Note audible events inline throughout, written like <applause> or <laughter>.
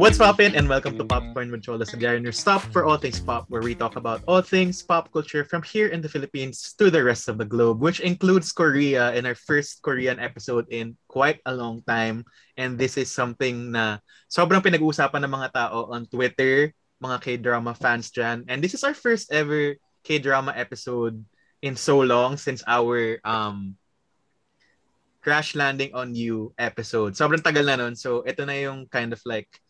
What's poppin' and welcome to Popcorn with Cholas and your stop for all things pop, where we talk about all things pop culture from here in the Philippines to the rest of the globe, which includes Korea in our first Korean episode in quite a long time. And this is something na sobrang pinag-uusapan ng mga tao on Twitter, mga K-drama fans dyan. And this is our first ever K-drama episode in so long since our um Crash Landing on You episode. Sobrang tagal na nun. So, ito na yung kind of like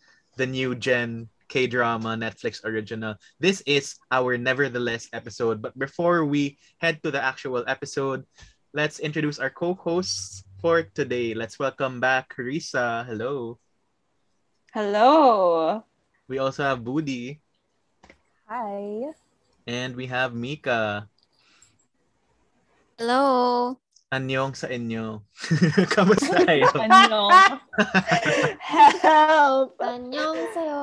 the new gen K-drama Netflix original. This is our Nevertheless episode. But before we head to the actual episode, let's introduce our co-hosts for today. Let's welcome back Risa. Hello. Hello. We also have Budi. Hi. And we have Mika. Hello. Anyong sa inyo. <laughs> Kamusta kayo? Ano? <laughs> Help. Annyeong sayo.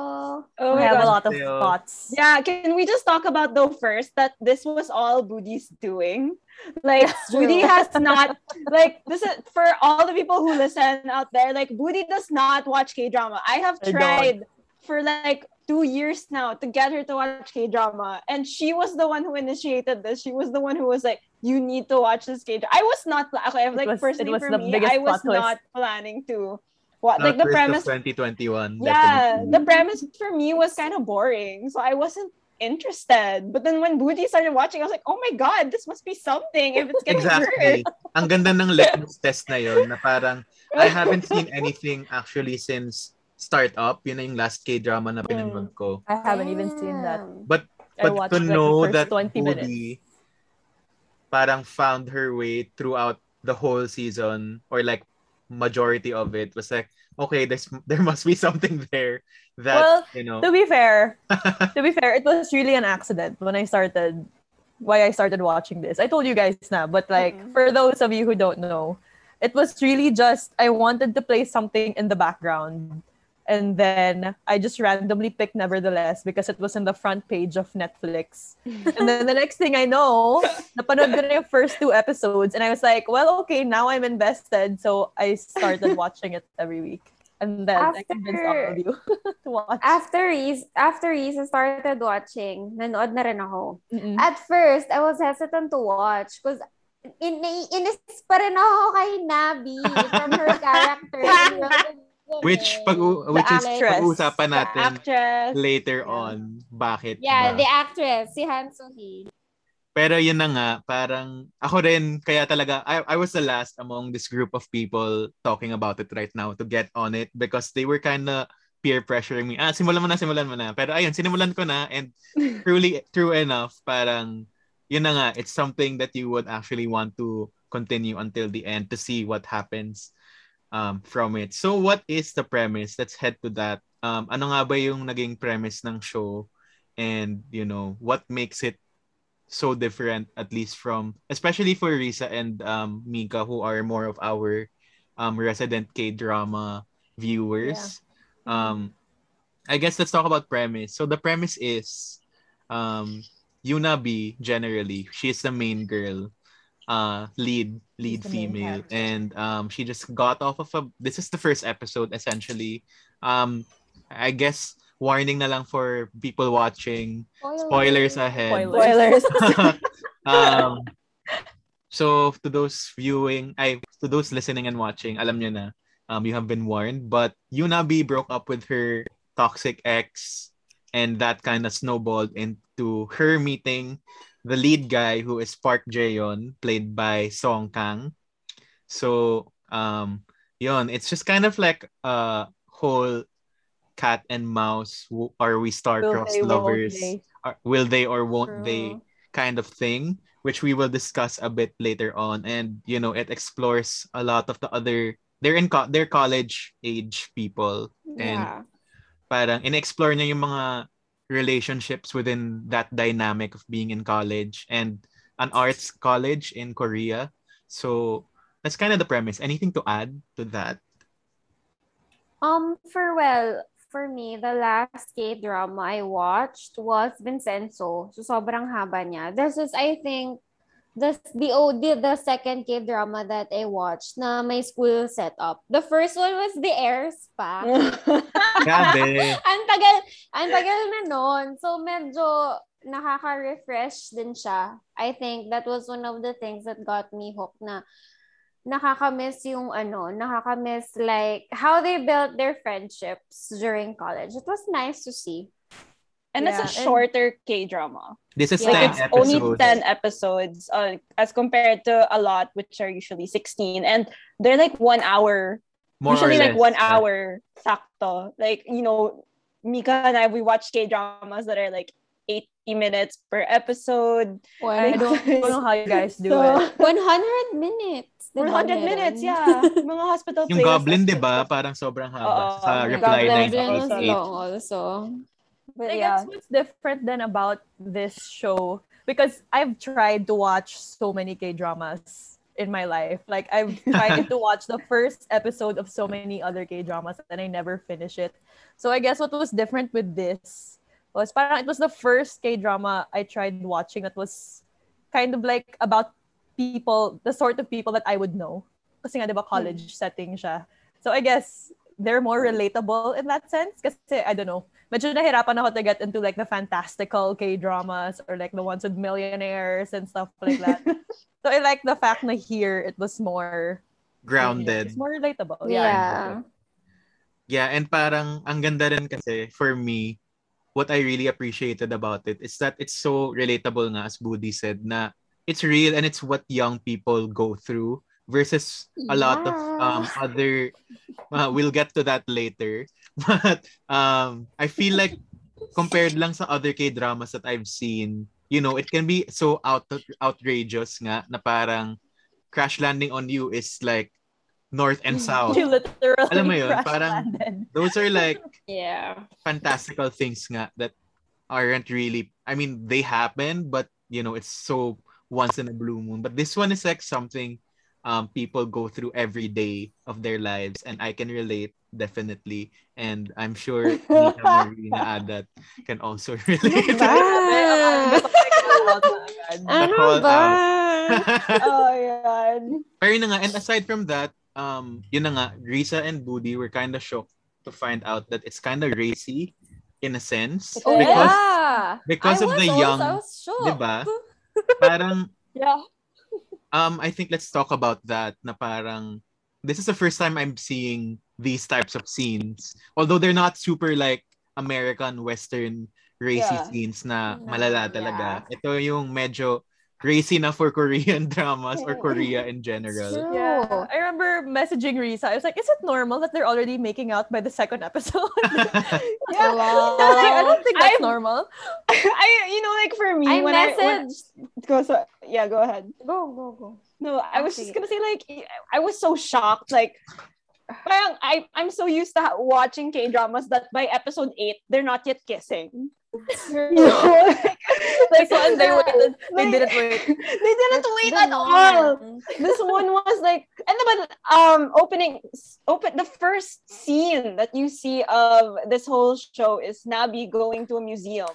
Oh we my have a lot of thoughts. Yeah, can we just talk about though first that this was all Budi's doing? Like <laughs> That's Budi true. has not like this is for all the people who listen out there, like Boody does not watch K-drama. I have I tried for like two years now to get her to watch K-drama. And she was the one who initiated this. She was the one who was like, you need to watch this K-drama. I was not pla- okay, like was- personally for me, I was plot twist. not planning to watch Not like the first premise 2021. yeah, definitely. the premise for me was kind of boring, so I wasn't interested. But then when Budi started watching, I was like, oh my god, this must be something if it's getting Exactly. hurt. Ang ganda ng <laughs> litmus test na yun na parang I haven't seen anything actually since start up. Yun na yung last K-drama na pinanood mm. ko. I haven't even seen that. But I but to know the that 20 minutes. Woody parang found her way throughout the whole season or like majority of it was like okay there's <laughs> there must be something there that Well, you know To be fair, <laughs> to be fair, it was really an accident when I started why I started watching this. I told you guys now but like Mhm. for those of you who don't know, it was really just I wanted to play something in the background. And then I just randomly picked Nevertheless because it was in the front page of Netflix. <laughs> and then the next thing I know, napanood ko na yung first two episodes and I was like, well, okay, now I'm invested. So I started <laughs> watching it every week. And then I convinced all of you <laughs> to watch. After Reese, after Reese started watching, nanood na rin ako. Mm-mm. At first, I was hesitant to watch because in inis pa rin ako kay Nabi from her character. Which pag which is pag-uusapan natin later on bakit Yeah, ba? the actress, si Han Soo-hee. Pero yun na nga, parang ako rin, kaya talaga, I, I was the last among this group of people talking about it right now to get on it because they were kind of peer pressuring me. Ah, simulan mo na, simulan mo na. Pero ayun, sinimulan ko na and <laughs> truly, true enough, parang yun na nga, it's something that you would actually want to continue until the end to see what happens um, from it. So what is the premise? Let's head to that. Um, ano nga ba yung naging premise ng show? And, you know, what makes it so different at least from especially for Risa and um Mika who are more of our um resident K-drama viewers. Um I guess let's talk about premise. So the premise is um Yoo Nabi, generally, she's the main girl, uh lead lead She's the main female character. and um she just got off of a this is the first episode essentially. Um I guess warning na lang for people watching spoilers ahead. Spoilers. <laughs> um, <laughs> so to those viewing, I to those listening and watching, alam nyo na, um, you have been warned. But Yoo Nabi broke up with her toxic ex, and that kind of snowballed into her meeting the lead guy who is Park Jaeon, played by Song Kang. So, um, yon, it's just kind of like a whole cat and mouse. Are we star-crossed lovers? they? Are- will they or won't they kind of thing which we will discuss a bit later on and you know it explores a lot of the other they're in co- they're college age people and Yeah. parang in-explore niya yung mga relationships within that dynamic of being in college and an arts college in Korea so that's kind of the premise anything to add to that Um, for well, for me, the last K-drama I watched was Vincenzo. So, sobrang haba niya. This is, I think, the, the, oh, the, the second K-drama that I watched na may school setup. The first one was The Heirs pa. <laughs> Grabe. <laughs> ang tagal, ang tagal na nun. So, medyo nakaka-refresh din siya. I think that was one of the things that got me hooked na nakaka-miss yung ano, nakaka-miss like how they built their friendships during college. It was nice to see. And it's a Yeah, and- shorter K-drama. This is like 10 It's episodes. only 10 episodes uh, as compared to a lot, which are usually 16. And they're like one hour, More or usually like less, one yeah. hour sakto. Like, you know, Mika and I, we watch K-dramas that are like 80 minutes per episode. I don't, I don't know how you guys do <laughs> So, it. <laughs> 100 minutes. 100 meron? minutes, yeah. <laughs> Mga hospital Yung playlist Goblin, di ba? hospitals. Parang sobrang haba. Oo, sa yung reply Goblin 9 Goblin was equals 8. long also. But I yeah. guess what's different then about this show because I've tried to watch so many K dramas in my life. Like I've tried to <laughs> watch the first episode of so many other K dramas and I never finish it. So I guess what was different with this was parang it was the first K drama I tried watching that was kind of like about people, the sort of people that I would know. Kasi nga, di ba, college hmm. setting siya. So I guess they're more relatable in that sense. Kasi, I don't know, medyo nahirapan ako to get into like the fantastical K-dramas or like the ones with millionaires and stuff like that. <laughs> so I like the fact na here it was more Grounded. It's more relatable. Yeah. Yeah, and parang ang ganda rin kasi for me, what I really appreciated about it is that it's so relatable nga as Budi said na it's real and it's what young people go through versus a lot of um other uh, we'll get to that later. <laughs> But um I feel like compared lang sa other K-dramas that I've seen you know it can be so out outrageous nga na parang Crash Landing on You is like north and south. She literally Alam mo yun, crash parang- landed. those are like <laughs> Yeah. fantastical things nga that aren't really I mean they happen but you know it's so once in a blue moon. But this one is like something um people go through every day of their lives and I can relate definitely and I'm sure Nika Marina <laughs> Adat can also <laughs> relate Ba? Gusto ko i-call out na agad. Ano call ba? <laughs> oh, yan. Pero yun na nga and aside from that um yun na nga Risa and Budi were kind of shocked to find out that it's kind of racy in a sense Oh, because yeah. because I of was the also- young I was shocked. diba? parang Yeah. Um I think let's talk about that na parang this is the first time I'm seeing these types of scenes although they're not super like American western racy Yeah. scenes na No, malala talaga ito yung medyo racy na for Korean <laughs> dramas or Korea in general. Yeah. I remember messaging Risa. I was like, is it normal that they're already making out by the second episode? <laughs> <laughs> Yeah. Wow. <laughs> Like, I don't think that's I'm- normal. I, you know, like for me, I when I, when, go, so, yeah, go ahead. Go, go, go. No, I was just gonna say like I was so shocked. Like, parang I I'm so used to watching K dramas that by episode eight they're not yet kissing. You know, <laughs> like, Like, so, and they Yeah. waited. They Like- didn't wait. <laughs> they didn't wait at all. This one was like, and then um opening open the first scene that you see of this whole show is Nabi going to a museum,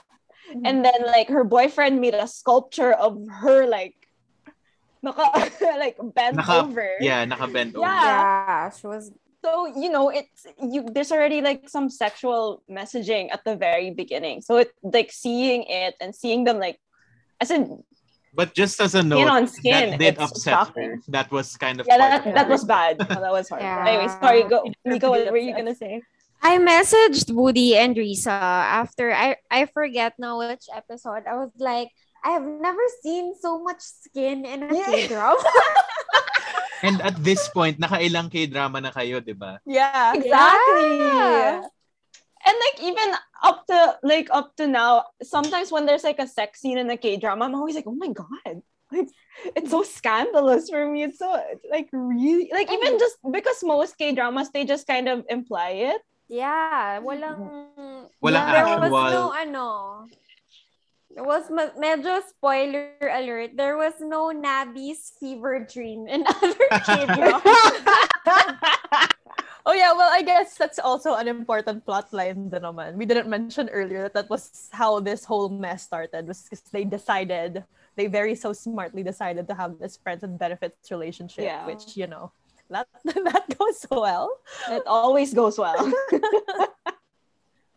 and then like her boyfriend made a sculpture of her like. <laughs> Naka, like bent Naka- over. yeah nakabend over Yeah. Yeah, she was so you know it's you there's already like some sexual messaging at the very beginning so it like seeing it and seeing them like as in but just as a note Skin on skin, that did upset shocking. her that was kind of yeah that, of that was bad oh, <laughs> that was hard Yeah. anyway sorry go You Nico what deserve to be were you gonna say I messaged Woody and Risa after I I forget now which episode. I was like, I have never seen so much skin in a Yeah. K-drama. <laughs> and at this point nakailang K-drama na kayo di ba Yeah. exactly Yeah. and like even up to like up to now sometimes when there's like a sex scene in a k-drama i'm always like oh my god like it's so scandalous for me it's so like really like even just because most k-dramas they just kind of imply it yeah, walang Walang there was actual- no ano. Was ma- medyo spoiler alert. There was no Nabi's fever dream in <laughs> other K-dramas. <laughs> Oh yeah, well I guess that's also an important plot line din naman. We didn't mention earlier that that was how this whole mess started. Was because they decided, they very so smartly decided to have this friends and benefits relationship, Yeah. which you know, that <laughs> that goes well. it always goes well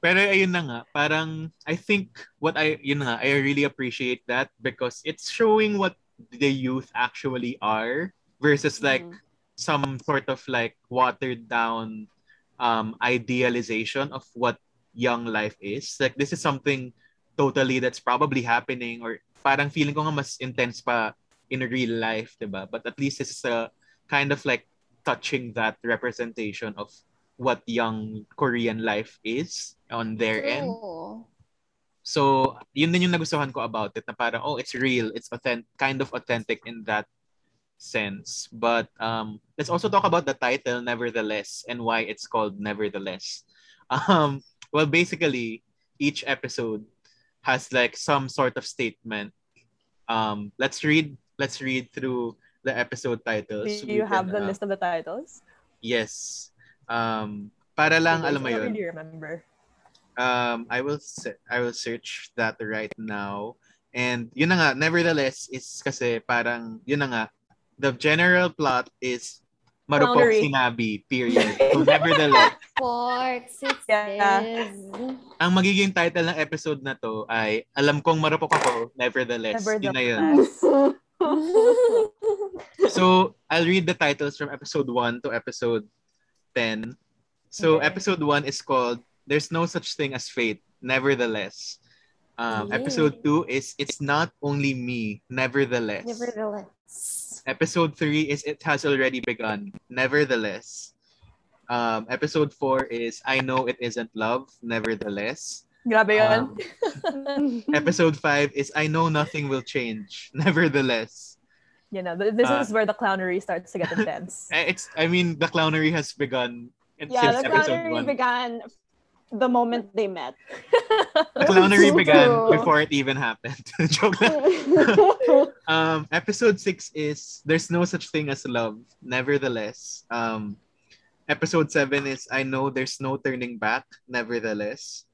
Pero ayun na nga, parang I think what I yun nga, I really appreciate that because it's showing what the youth actually are versus like Mhm. some sort of like watered down um idealization of what young life is. Like this is something totally that's probably happening or parang feeling ko nga mas intense pa in real life, 'di ba? But at least it's a kind of like touching that representation of what young Korean life is on their end. So, yun din yung nagustuhan ko about it na parang, oh, it's real. It's authentic, kind of authentic in that sense. But um, let's also talk about the title, Nevertheless, and why it's called Nevertheless. <laughs> Um, well, basically, each episode has like some sort of statement. Um, let's read. Let's read through the episode titles. Do you have the uh, list of the titles? Yes. Um, para lang, alam mo yun. really remember. Um, I will I will search that right now. And yun na nga, nevertheless, is kasi parang, yun na nga, the general plot is marupok Clownery. sinabi, period. <laughs> So nevertheless, Sports, it Yeah. is. ang magiging title ng episode na to ay, alam kong marupok ako, nevertheless. Yun na yun. Nevertheless. So, I'll read the titles from episode 1 to episode 10. So, Okay. episode 1 is called There's No Such Thing as Fate, Nevertheless. Um, Yay. episode 2 is It's Not Only Me, Nevertheless. Nevertheless. Episode 3 is It Has Already Begun, Nevertheless. Um, episode 4 is I Know It Isn't Love, Nevertheless. Grabe yun. Um, <laughs> episode 5 is I Know Nothing Will Change, Nevertheless. You know, this uh, is where the clownery starts to get <laughs> intense. Eh, It's, I mean, the clownery has begun in- yeah, since the clownery 1. began the moment they met. <laughs> The clownery So began true. before it even happened. <laughs> Joke. Um, episode six is There's No Such Thing as Love, Nevertheless. Um, episode seven is I Know There's No Turning Back, Nevertheless.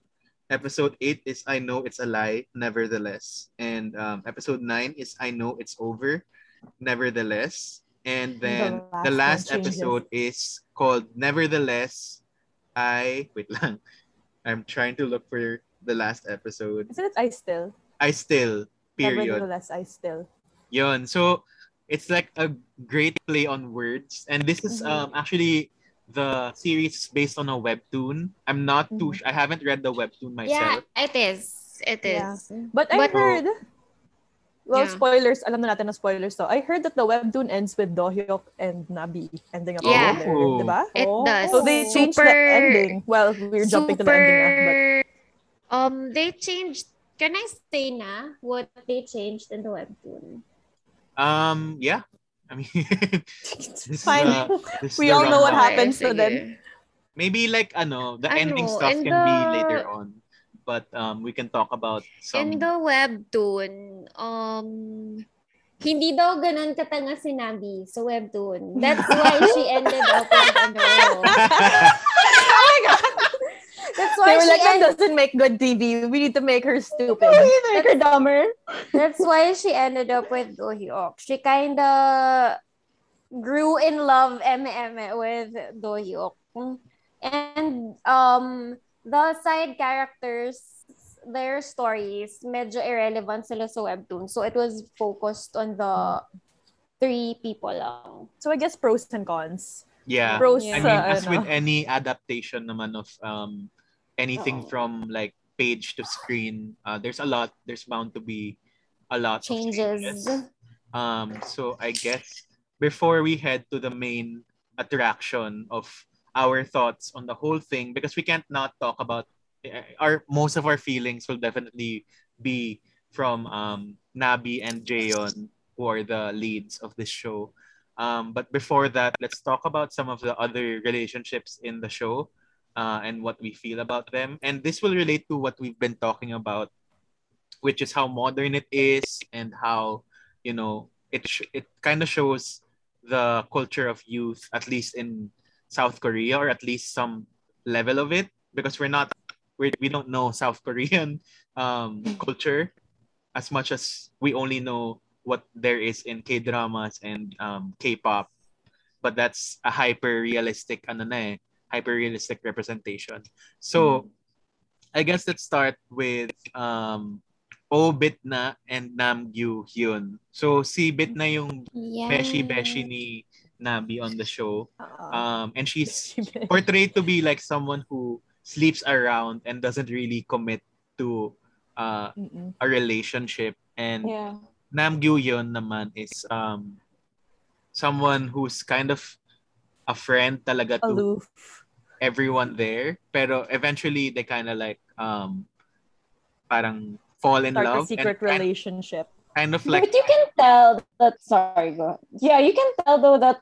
Episode eight is I Know It's a Lie, Nevertheless. And um, episode nine is I Know It's Over, Nevertheless. And then The the last, last one changes. episode is called Nevertheless. I wait lang. I'm trying to look for the last episode. Isn't it I still? I still period. Nevertheless, I still. Yun. So it's like a great play on words. And this is Mhm. um actually the series is based on a webtoon. I'm not too Mhm. I haven't read the webtoon myself. Yeah, myself. it is. It Yeah. But I But- heard, well, Yeah. spoilers, alam na natin na spoilers to. I heard that the webtoon ends with Dohyuk and Nabi ending up Yeah. together, Oh. diba? It Oh. does. So they changed the ending. Well, we're jumping to the ending now, but Um, they changed. Can I say na what they changed in the webtoon? Um yeah. I mean <laughs> this is, Fine. uh, We all know what rundown. happens to sige. them. Maybe like ano, the Ano, ending stuff in can be later on. But um we can talk about some In the webtoon, um, hindi daw ganun katanga si Nabi sa webtoon. That's why she <laughs> ended up with ano. <laughs> oh my god! That's they why were she like, that ended doesn't make good TV. We need to make her <laughs> stupid. You make her dumber. That's why she ended up with Do Hyuk. She kinda grew in love eme with Do Hyuk. And um the side characters, their stories, medyo irrelevant sila sa webtoon. So it was focused on the three people lang. So I guess pros and cons. yeah. Pros, I mean, uh, as with any adaptation naman of um anything Oo. from like page to screen, uh, there's a lot. There's bound to be a lot of Changes. changes. Um, so I guess before we head to the main attraction of our thoughts on the whole thing, because we can't not talk about our most of our feelings will definitely be from um Nabi and Jayon, who are the leads of this show. Um, but before that, let's talk about some of the other relationships in the show uh, and what we feel about them. And this will relate to what we've been talking about, which is how modern it is and how, you know, it, sh- it kind of shows the culture of youth, at least in South Korea, or at least some level of it, because we're not, we're, we don't know South Korean <laughs> um, culture as much as we only know what there is in K-dramas and um, K-pop. But that's a hyper-realistic, ano na eh, hyper-realistic representation. So, I guess let's start with um O Bitna and Nam Gyu Hyun. So si Bitna yung Yeah. beshi beshi ni Nabi on the show. Um and she's <laughs> portrayed to be like someone who sleeps around and doesn't really commit to uh, Mm-mm. a relationship and Yeah. Nam Gyu Hyun naman is um someone who's kind of a friend talaga to Aloof. everyone there pero eventually they kind of like um parang fall in Start love a secret and kind, relationship. kind of like but you can tell that sorry, go ahead. Yeah, you can tell though that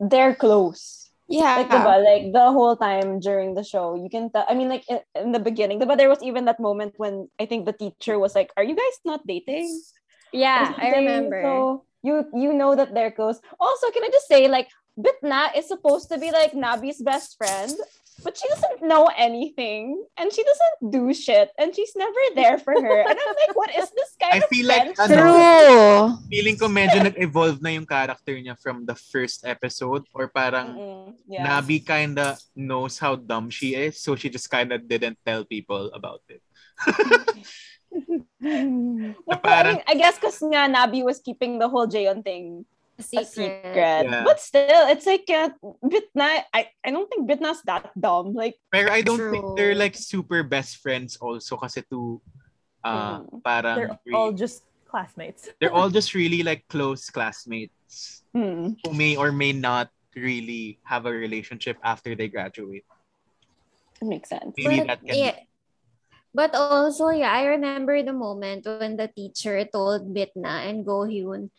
they're close. Yeah. Like, diba, like the whole time during the show, you can tell. I mean, like in, in the beginning, but there was even that moment when I think the teacher was like, "Are you guys not dating?" Yeah, I remember. So you you know that they're close. Also, can I just say, like, Bitna is supposed to be like Nabi's best friend, but she doesn't know anything and she doesn't do shit and she's never there for her. And I'm like, what is this kind I of feel like, friendship? ano, True. feeling ko medyo nag-evolve na yung character niya from the first episode or parang. Yeah. Nabi kinda knows how dumb she is so she just kinda didn't tell people about it. <laughs> But parang- I, mean, I guess because nga Nabi was keeping the whole Jayon thing a Secret. secret. Yeah. But still, it's like uh, Bitna. I, I don't think Bitna's that dumb. Like, Pero I don't think they're like super best friends also kasi to uh, Mm. parang They're re- all just classmates. <laughs> they're all just really like close classmates hmm. who may or may not really have a relationship after they graduate. it makes sense. Maybe But, that can yeah. But also, yeah, I remember the moment when the teacher told Bitna and Go Hyun,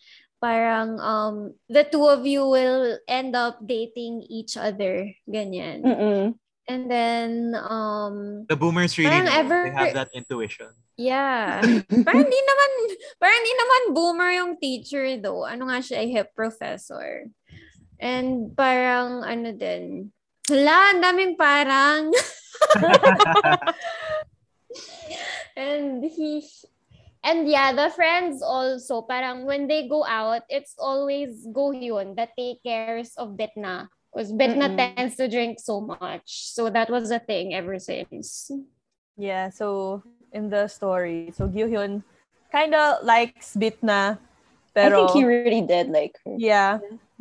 parang um, the two of you will end up dating each other, ganyan. Mm-mm. And then, um, the boomers really Parang know. ever- they have that intuition. yeah. <laughs> parang di naman, parang di naman boomer yung teacher though. Ano nga siya, hip professor. And parang, ano din, hala, ang daming parang, <laughs> and he and yeah the friends also parang when they go out it's always go Hyun that take cares of Bitna because Bitna Mm-mm. tends to drink so much so that was a thing ever since Yeah, so in the story, so Gyu-hyun kind of likes Bitna, I pero think he really did like her. yeah,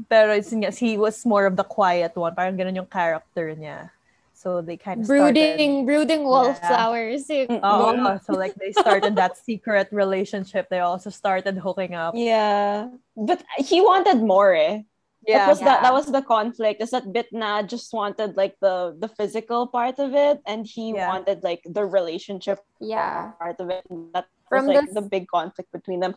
pero it's, he was more of the quiet one. Parang ganun yung character niya. So they kind of brooding brooding wallflowers Started, Mm-mm. oh, so like they started that secret relationship. They also started hooking up. Yeah, but he wanted more. Eh? that Yeah, was that. That was the conflict. Is that Bitna just wanted like the the physical part of it, and he Yeah. wanted like the relationship yeah part of it. And that From was like this- the big conflict between them.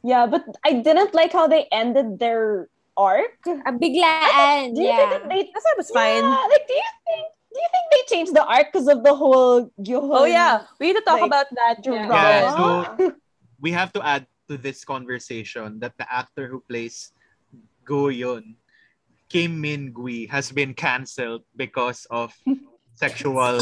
Yeah, but I didn't like how they ended their arc. a biglaan Do you think that yeah they? That's was fine. Yeah, like, do you think? Do you think they changed the arc because of the whole Gyohon? Oh yeah, we need to talk Like, about that drama? drama. Yeah, so- <laughs> we have to add to this conversation that the actor who plays Go Yun, Kim Min Gwi, has been cancelled because of <laughs> sexual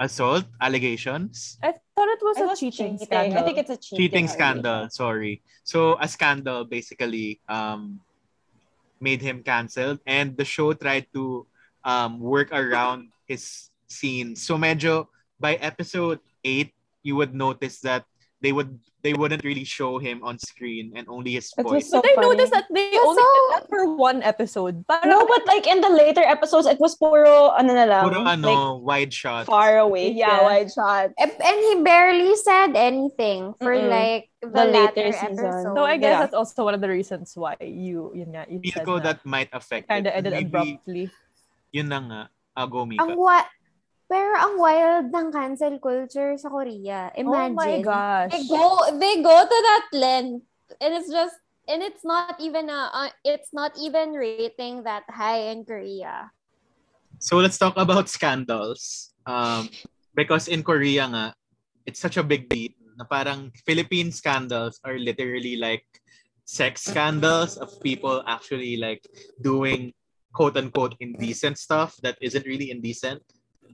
assault allegations. I thought it was I a was cheating, cheating. scandal. I think it's a cheating, Cheating scandal, sorry. So a scandal basically um made him cancelled and the show tried to um work around his scene. So medyo by episode 8 you would notice that they would they wouldn't really show him on screen and only his voice. so But I funny. noticed that they Yeah, only so- did that for one episode. Parang, No, but like in the later episodes, it was puro ano na lang, Puro like ano, wide shot. far away. Yeah, Yeah. wide shot. and he barely said anything for Mm-mm. like the, The later later, season. episode. so I guess Yeah. that's also one of the reasons why you yun nga, you Feel said ko na that might affect kind it. of ended Maybe abruptly. Yun na nga. Ah, go, Mika. Ang wa- pero ang wild ng cancel culture sa Korea. Imagine. Oh my gosh. They go they go to that length and it's just and it's not even a uh, it's not even rating that high in Korea. So let's talk about scandals. Um, because in Korea nga, it's such a big deal na parang Philippine scandals are literally like sex scandals of people actually like doing quote unquote indecent stuff that isn't really indecent.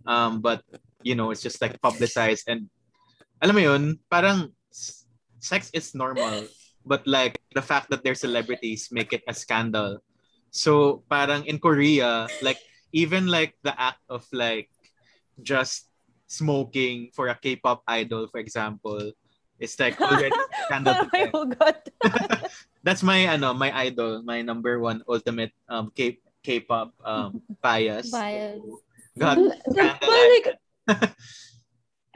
Um, but you know, it's just like publicized and alam mo yun, parang sex is normal. But like the fact that they're celebrities make it a scandal. So parang in Korea, like even like the act of like just smoking for a K-pop idol, for example, is like already scandal. <laughs> to my them. whole god. <laughs> That's my ano, my idol, my number one ultimate um K K-pop um <laughs> bias. Bias. God, But like, <laughs>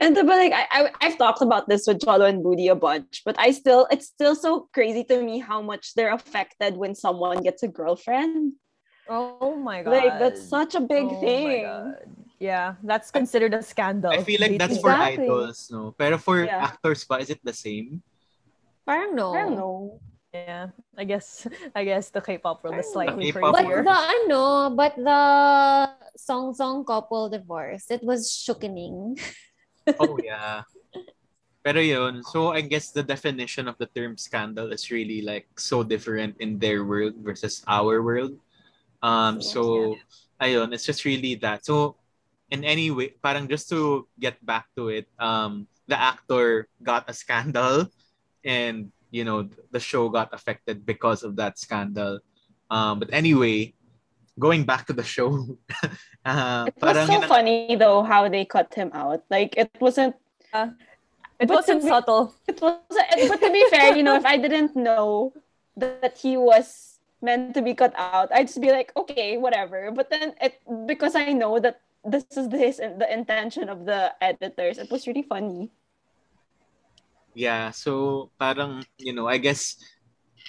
and the, but like I, I I've talked about this with Cholo and Budi a bunch, but I still it's still so crazy to me how much they're affected when someone gets a girlfriend. Oh my god. Like that's such a big Oh my thing. God. Yeah, that's considered a scandal. I feel like that's Dating. for idols, no. Pero for Yeah. actors pa, is it the same? Parang no. I don't know. Yeah, I guess <laughs> I guess the K-pop world is slightly K-pop But crazier. the ano, but the Song Song couple divorce, it was shookening. <laughs> Oh yeah. Pero yun, so I guess the definition of the term scandal is really like so different in their world versus our world. Um so ayun, it's just really that. So in any way, parang just to get back to it, um the actor got a scandal and you know the show got affected because of that scandal. Um but anyway, going back to the show, <laughs> uh, It was so funny though how they cut him out. Like it wasn't It But wasn't be- subtle. it was but to be fair, you know, if I didn't know that he was meant to be cut out, I'd just be like, okay, whatever. But then it because I know that this is this the intention of the editors, it was really funny. Yeah, so parang, you know, I guess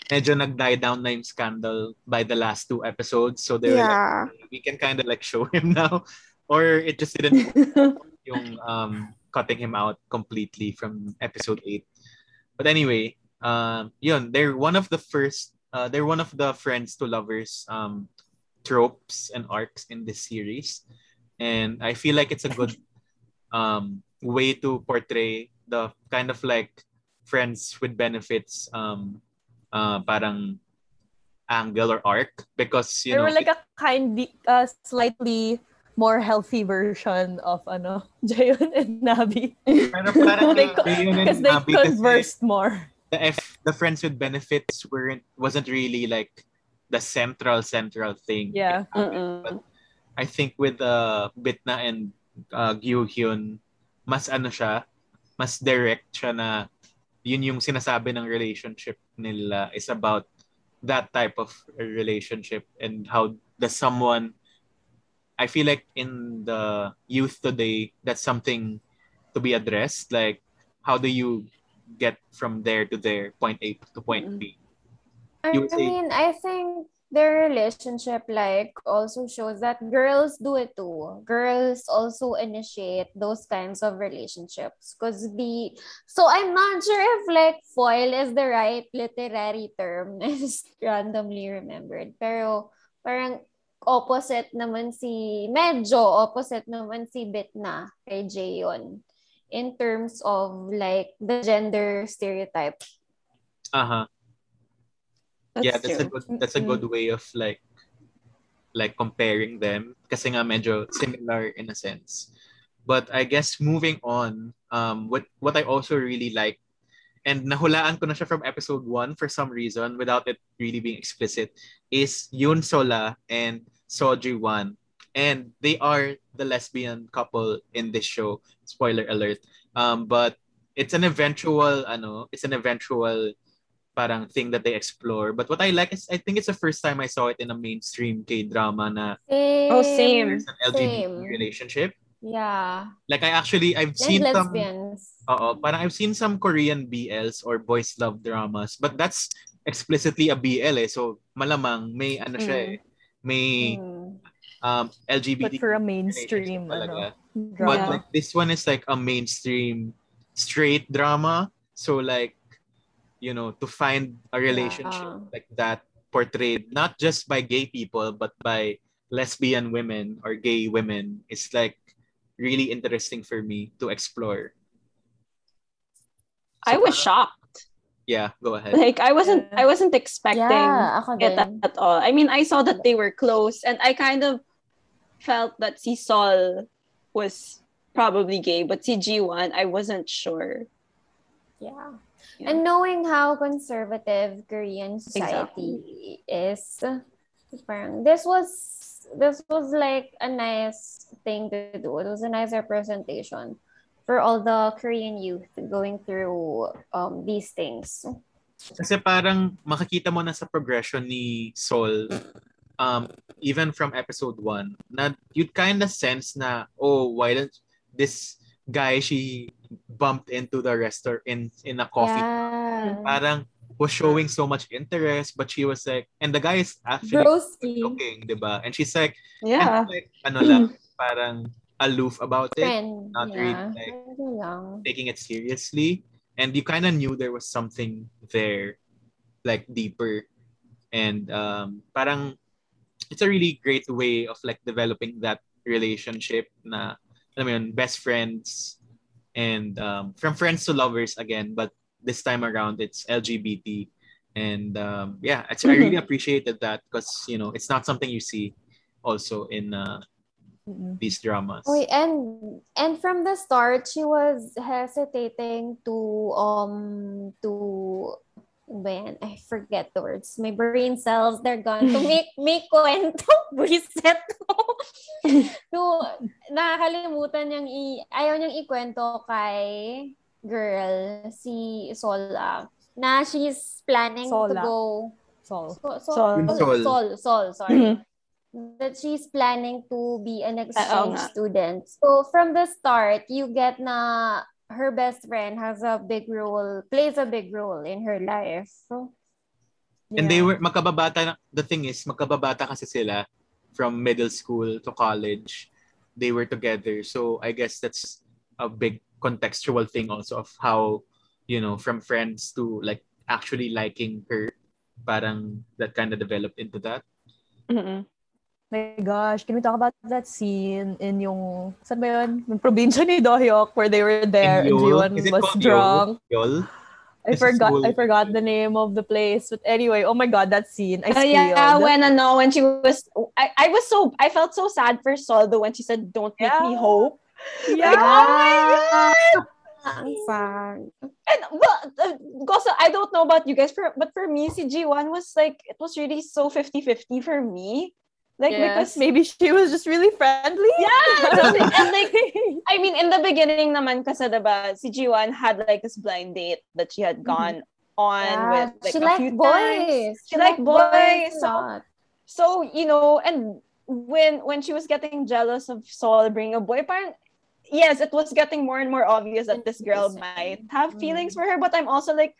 medyo nag-die down na yung scandal by the last two episodes. So they were like, we can kind of like show <laughs> him now. Or it just didn't <laughs> yung um, cutting him out completely from episode 8. But anyway, um, yun, they're one of the first, uh, they're one of the friends to lovers um, tropes and arcs in this series. And I feel like it's a good <laughs> um, way to portray the kind of like friends with benefits um, uh, parang angle or arc because you they know were like a kind, uh, slightly more healthy version of ano, <laughs> Jayon and Nabi. pero parang <laughs> They uh, yun Because they Abby kasi conversed more. the F the friends with benefits weren't wasn't really like the central central thing Yeah. Mm-mm. I think with uh, Bitna and uh, Gyu Hyun mas ano siya mas direct siya na yun yung sinasabi ng relationship nila is about that type of relationship and how does someone I feel like in the youth today that's something to be addressed. Like how do you get from there to there? Point A to point B. I, You would I say- mean, I think their relationship like also shows that girls do it too. Girls also initiate those kinds of relationships because the so I'm not sure if like foil is the right literary term. <laughs> I just randomly remembered. Pero parang opposite naman si medyo opposite naman si Bitna kay Jayon in terms of like the gender stereotype. uh-huh That's yeah, that's a good that's a good way of like like comparing them kasi nga medyo similar in a sense. But I guess moving on, um what what I also really like and nahulaan ko na siya from episode 1 for some reason without it really being explicit is Yoon Sola and Seo Jiwan. And they are the lesbian couple in this show. Spoiler alert. Um but it's an eventual ano, it's an eventual parang thing that they explore. But what I like is I think it's the first time I saw it in a mainstream K-drama na Oh, same. there's an LGBT Same. relationship. Yeah. Like I actually I've And seen some lesbians. Oo, parang I've seen some Korean BLs or boys love dramas, but that's explicitly a BL eh. So malamang may ano siya eh. May Mm. um LGBT But for a mainstream, relationship talaga. ano, But like this one is like a mainstream straight drama. So like, you know, to find a relationship Yeah. like that portrayed not just by gay people but by lesbian women or gay women is like really interesting for me to explore. I was parang- shocked. Yeah, go ahead. Like I wasn't Yeah. I wasn't expecting Yeah, it din. at all. I mean, I saw that they were close and I kind of felt that si Sol was probably gay, but si Jiwan, I wasn't sure. Yeah. Yeah. And knowing how conservative Korean society is, parang this was this was like a nice thing to do. It was a nice representation for all the Korean youth going through um these things. Kasi parang makikita mo na sa progression ni Sol um even from episode 1 na you'd kind of sense na oh why don't this guy she bumped into the restaurant in in a coffee Yeah. parang was showing so much interest but she was like and the guy is actually Broski. looking diba and she's like Yeah. like ano lang <clears throat> parang aloof about it Friend. not yeah. really, like, taking it seriously and you kind of knew there was something there like deeper and um parang it's a really great way of like developing that relationship na alam mo yun, best friends and um, from friends to lovers again but this time around it's LGBT and um, yeah it's, I really appreciated that because you know it's not something you see also in uh, Mm-mm. these dramas. Oy, and and from the start she was hesitating to um to ba yan? I forget the words. My brain cells, they're gone. To make, make kwento, <laughs> reset to, <laughs> nakakalimutan niyang i, ayaw niyang ikwento kay girl, si Sola, na she's planning to Sola. go, So, so, so, Sol. Sol, Sol, Sol, sorry Mhm. that she's planning to be an exchange nga. student. So from the start, you get na her best friend has a big role, plays a big role in her life. So, And they yeah. were magkababata na- the thing is magkababata kasi sila from middle school to college. They were together. So I guess that's a big contextual thing also of how you know from friends to like actually liking her. Parang that kind of developed into that. Mm-mm. My gosh, can we talk about that scene in yung, saan ba yun? Yung probinsya ni Dohyuk where they were there and Yol. Jiwon was called drunk. Yol? I Is forgot I forgot the name of the place. But anyway, oh my god, that scene. I squealed. yeah, when ano, when she was, I, I was so, I felt so sad for Soldo when she said, "Don't make me hope." yeah. Like, oh my <laughs> god! ang sad. And well, uh, also, I don't know about you guys, for, but for me, si Jiwan was like, it was really so 50-50 for me. Like, Yes, because maybe she was just really friendly. Yeah, and like, <laughs> I mean, in the beginning naman kasi diba, si Jiwan had like this blind date that she had mm-hmm. gone on Yeah, with like she a liked few boys. times. She liked boys. a So, so, you know, and when when she was getting jealous of Sol bringing a boy, parang, yes, it was getting more and more obvious that this girl might have mm. feelings for her, but I'm also like,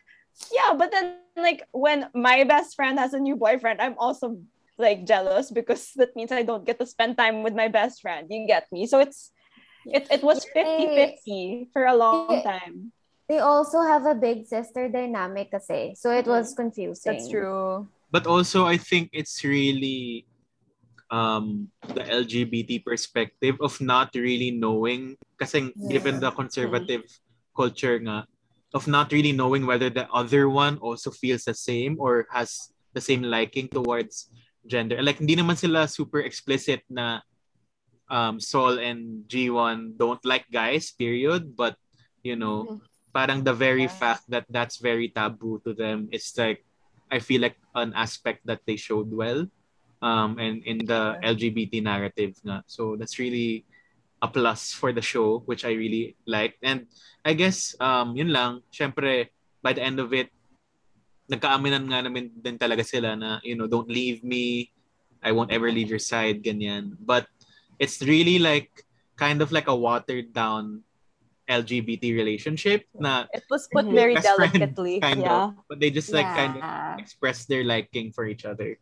yeah, but then like when my best friend has a new boyfriend, I'm also like jealous because <laughs> that means I don't get to spend time with my best friend. You get me? So it's it, it was 50-50 for a long time. They also have a big sister dynamic kasi. So it was Mm-hmm. confusing. That's true. But also I think it's really um the LGBT perspective of not really knowing kasi given the conservative culture nga of not really knowing whether the other one also feels the same or has the same liking towards gender. Like hindi naman sila super explicit na um Sol and Jiwan don't like guys period but you know parang the very Yeah. fact that that's very taboo to them is like I feel like an aspect that they showed well um and in the LGBT narrative nga. So that's really a plus for the show which I really liked and I guess um yun lang syempre by the end of it nagkaaminan nga namin din talaga sila na you know don't leave me I won't ever leave your side ganyan but it's really like kind of like a watered down LGBT relationship na It was put Mhm. very delicately. <laughs> kind yeah. of but they just like kind of Yeah. express their liking for each other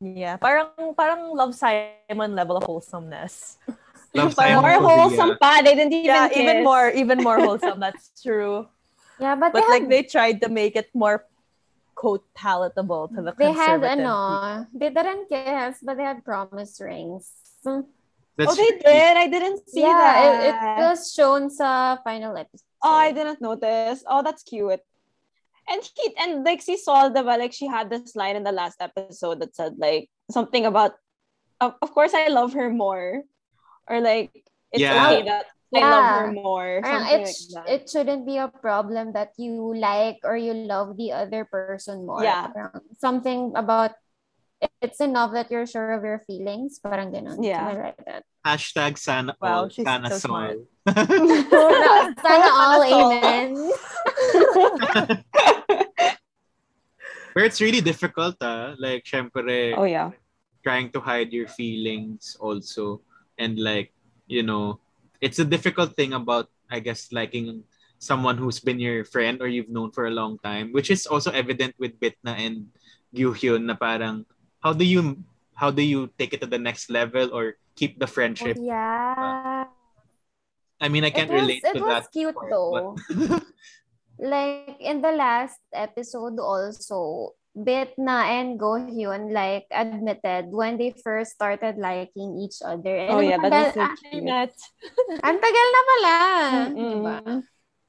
Yeah. Parang parang Love Simon level of wholesomeness. Love <laughs> Simon More Korea. wholesome pa. They didn't even Yeah, kiss. even more even more wholesome. That's true. Yeah, but, But they like had, they tried to make it more quote palatable to the they had conservative. ano, they didn't kiss, but they had promise rings. That's oh, they did. I didn't see yeah, that. it, it was shown sa final episode. Oh, I didn't notice. Oh, that's cute. And he and like she saw the like she had this line in the last episode that said like something about of, of course I love her more. Or like it's Yeah. okay that I love Yeah. her more. Parang Something it, like that. it shouldn't be a problem that you like or you love the other person more. Yeah. Something about it's enough that you're sure of your feelings. Parang ganun. Yeah. Something like that. Hashtag sana Wow, all, she's sana so smart. <laughs> <laughs> Sana all, Sana all. amen. <laughs> Where it's really difficult, ah. Like, syempre, oh yeah. trying to hide your feelings also. And like, you know, it's a difficult thing about, I guess, liking someone who's been your friend or you've known for a long time, which is also evident with Bitna and Gyuhyun na parang, how do you, how do you take it to the next level or keep the friendship? Oh, yeah. I mean, I can't was, relate it was that. cute part, though. <laughs> like in the last episode also, Bitna and Gohyun like admitted when they first started liking each other. And Oh yeah, that so cute. <laughs> Ang tagal na pala. Mm-mm. Diba?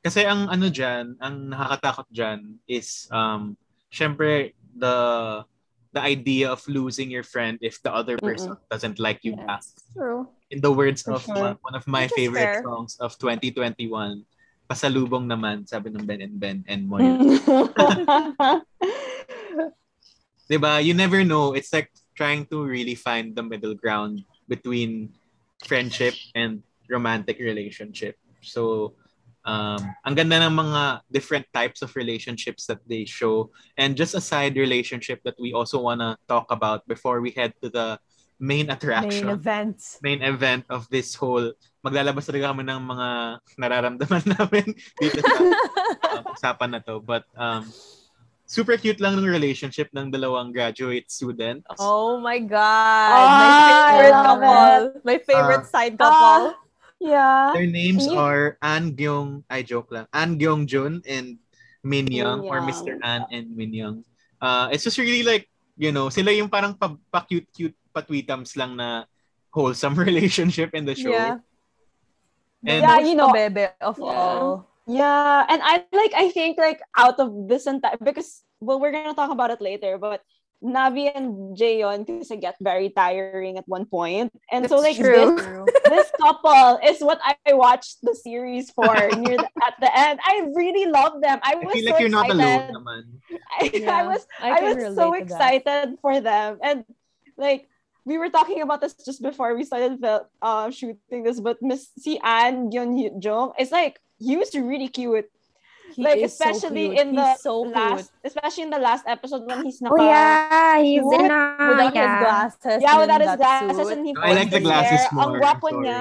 Kasi ang ano dyan, ang nakakatakot dyan is, um, syempre, the the idea of losing your friend if the other person doesn't like you back. Yes, true. In the words For of sure. uh, one of my Which favorite songs of 2021, Pasalubong naman, sabi ng Ben and Ben and Moira. <laughs> <laughs> Diba? You never know. It's like trying to really find the middle ground between friendship and romantic relationship. So, um, ang ganda ng mga different types of relationships that they show. And just a side relationship that we also want to talk about before we head to the main Main attraction, event. main event of this whole, maglalabas talaga kami ng mga nararamdaman <laughs> namin dito sa <laughs> um, usapan na to. But um, super cute lang ng relationship ng dalawang graduate students. Oh my God. Ah, my favorite couple. My favorite Ah. side couple. yeah. Their names are An Gyung, I joke lang, An Gyung Jun and Min Young or Min Mr. Young. An and Min Young. Uh, it's just really like, you know, sila yung parang pa, pa patwitams lang na wholesome <laughs> relationship in the show. Yeah. And Yeah, you know- bebe of Yeah. all. Yeah, and I like I think like out of this entire because well we're gonna talk about it later, but Nabi and Jayon kasi get very tiring at one point, and so like true. this this couple is what I watched the series for near the, at the end. I really love them. I I was feel so like you're not alone excited. naman. <laughs> I, I was I I, was so excited for them, and like we were talking about this just before we started fil- uh, shooting this, but Miss si An Yeon Jung is like he was really cute. He like is so especially cute. in the He's so last, cute. especially in the last episode when he's Oh naka, yeah, he's Cute in uh, a Without his glasses. yeah, without his glasses suit. and he I like the glasses hair. more, Ang gwapo niya.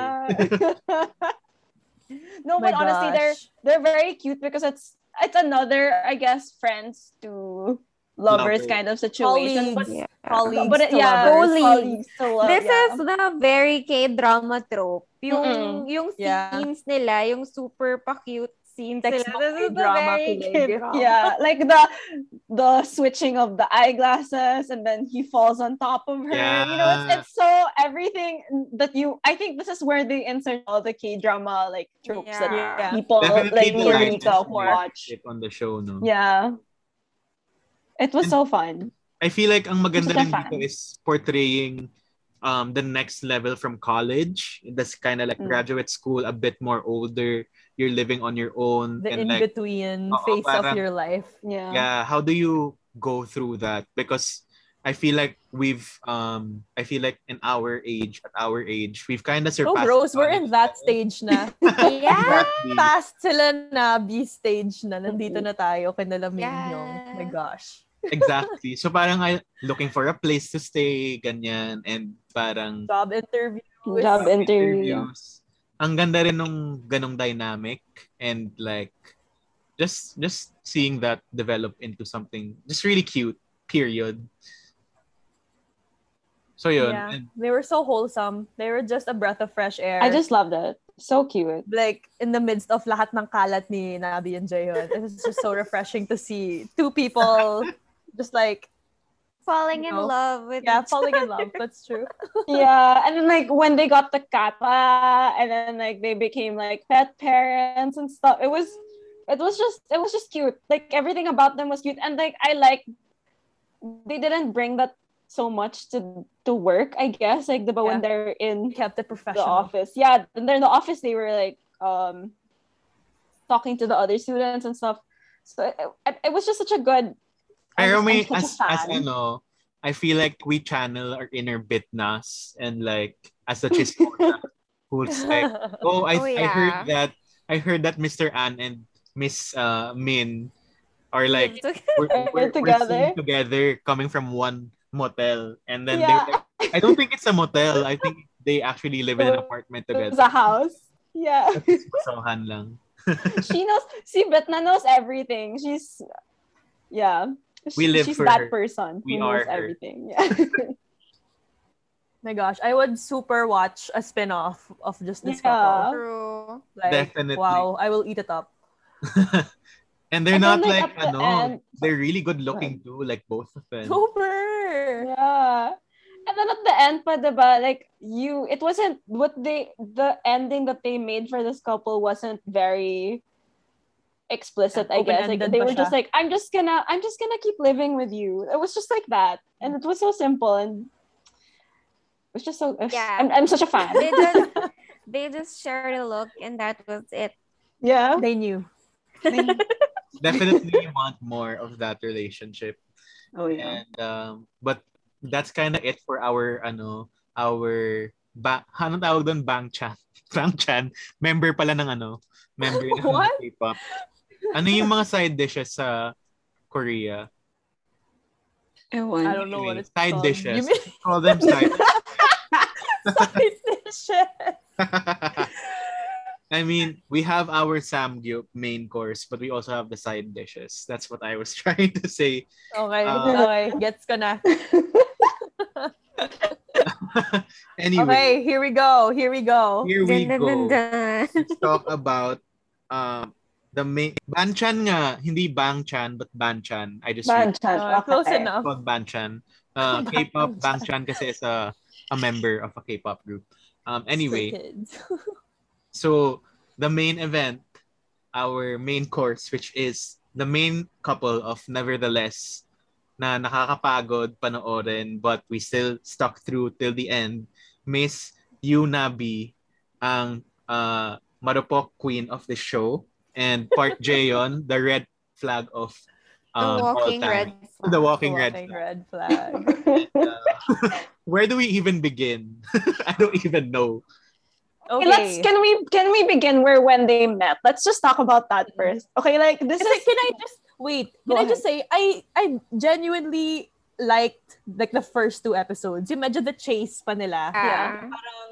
<laughs> no, My but honestly, they're they're very cute because it's it's another, I guess, friends to lovers kind of situation. But, Colleagues. Yeah. Colleagues but yeah. Colleagues. colleagues to love, This yeah. is the very K-drama trope. Yung Mm-mm. yung Yeah. scenes nila, yung super pa-cute scenes nila. Textbook This is the K-drama, very kilig. K-drama. yeah like the the switching of the eyeglasses and then he falls on top of her you know it's, Yeah. it's so everything that you i think this is where they insert all the k-drama like tropes that Yeah. people Definitely like of watch on the show, no? yeah it was And- so fun I feel like ang maganda rin dito is portraying um the next level from college. That's kind of like Mm. graduate school, a bit more older. You're living on your own The and like in-between Oo, phase of parang- your life. yeah yeah, how do you go through that? Because I feel like we've um I feel like in our age, at our age, we've kind of So surpassed bros, we're college in that level. stage na. Yeah. <laughs> Exactly. Past sila na B stage na. Nandito na tayo. Kinalamin Yeah. yung, oh my gosh. Exactly. So parang I looking for a place to stay, ganyan, and parang Job interview. job interview interviews. Ang ganda rin nung ganong dynamic and like just just seeing that develop into something just really cute. Period. So yun. Yeah. And They were so wholesome. They were just a breath of fresh air. i just loved it so cute like in the midst of lahat ng kalat ni Nabi and Jaeon. It was just so refreshing to see two people <laughs> just like Falling in No. love with yeah, each falling in love. That's true. <laughs> yeah and then like when they got the kappa and then like they became like pet parents and stuff it was it was just it was just cute like everything about them was cute and like i like they didn't bring that so much to to work i guess like the but when they're in Kept it the professional. office yeah when they're in the office they were like um talking to the other students and stuff so it, it, it was just such a good I Pero may, as, as ano, I feel like we channel our inner bitnas and like as a <laughs> chismosa who's like, <laughs> oh, I, Oh, I heard that I heard that Mr. An and Miss uh, Min are like <laughs> we're, we're, we're together? seen together coming from one motel and then Yeah. they I don't think it's a motel. I think they actually live in an apartment together. a house. Yeah. Lang. she knows. See, Bitna knows everything. She's, yeah. We live She's for that her. person We who knows are her. everything. Yeah. <laughs> My gosh, I would super watch a spin-off of just this Yeah. couple. True. Like, Definitely. wow, I will eat it up. <laughs> and they're And not then, like, like, at the end- they're really good looking too, like both of them. Super. yeah. And then at the end pa, diba, like, you, it wasn't, what they, the ending that they made for this couple wasn't very explicit, I guess. Like, they were just like, I'm just gonna, I'm just gonna keep living with you. It was just like that. And it was so simple and it was just so, Yeah. I'm, I'm such a fan. They just <laughs> they just shared a look and that was it. yeah. They knew. <laughs> Definitely want more of that relationship. Oh, yeah. And um, but that's kind of it for our ano, our ba ano tawag doon bang chan. Bang chan. Member pala ng ano, member ng <laughs> What? K-pop. Ano yung mga side dishes sa Korea? Ewan. I don't know what Anyway, it's side called. dishes. You mean Call them side <laughs> side dishes? <laughs> I mean, we have our samgyup main course, but we also have the side dishes. That's what I was <laughs> trying to say. Okay, Uh, okay. Gets ko na. anyway, Okay, here we go. Here we go. here we Dun, dun, dun, go. dun. Let's talk about um the main Banchan nga, hindi Bangchan but Banchan. I just read Banchan. Uh, close okay. enough. called Banchan. Uh, K-pop Bangchan kasi is a a member of a K-pop group. Um, anyway, <laughs> so the main event, our main course, which is the main couple of Nevertheless, na nakakapagod panoorin, but we still stuck through till the end. Miss Yuna Yunabi, ang uh, marupok queen of the show, and Park Jaeon, the red flag of The um, walking all red. time. The walking red Walking flag. red flag. <laughs> Uh, where do we even begin? <laughs> I don't even know. Okay, let's can we can we begin where when they met? Let's just talk about that first. Okay, like this Can I, is can I just wait? Go Can I just say I I genuinely liked like the first two episodes. Yung medyo the chase pa nila. Yeah. Parang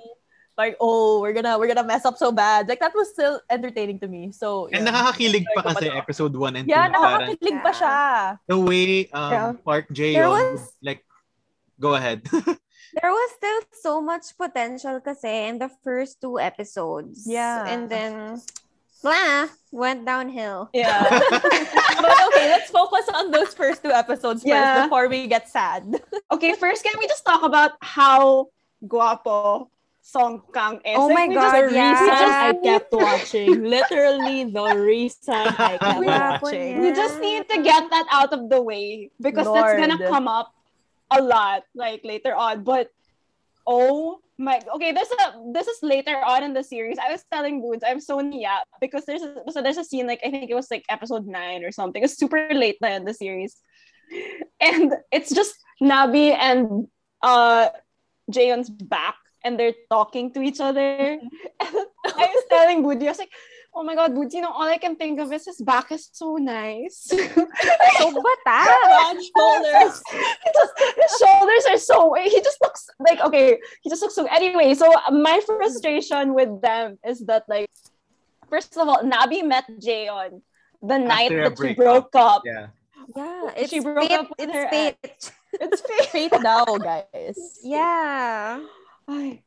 like oh we're gonna we're gonna mess up so bad. Like that was still entertaining to me. So And yeah. nakakakilig pa kasi episode 1 and 2. yeah, na nakakakilig pa siya. the way um, Yeah. Park There Jaeon, like, go ahead. <laughs> There was still so much potential kasi in the first two episodes. Yeah. And then, blah, went downhill. yeah. <laughs> But okay, let's focus on those first two episodes Yeah. first before we get sad. <laughs> okay, first can we just talk about how guapo Song Kang is? Oh my we God, just, yeah. we just I kept watching. Literally the reason I <laughs> kept Guwapo watching. niya. we just need to get that out of the way because that's gonna come up a lot like later on but oh my okay there's a this is later on in the series i was telling Boots, i'm so niya because there's a, so there's a scene like i think it was like episode 9 or something it's super late in the series and it's just nabi and uh Jaeon's back and they're talking to each other mm-hmm. <laughs> i was telling Boots i was like oh my god Boots you know all i can think of is his back is so nice <laughs> So bata. Broad <laughs> shoulders. Just, his shoulders are so he just looks like okay he just looks so anyway so my frustration with them is that like first of all nabi met jaeon the night After a that she broke up yeah. Yeah, it's She broke fate. up with It's her fate. it's fake Fate daw, guys. Yeah. Ay.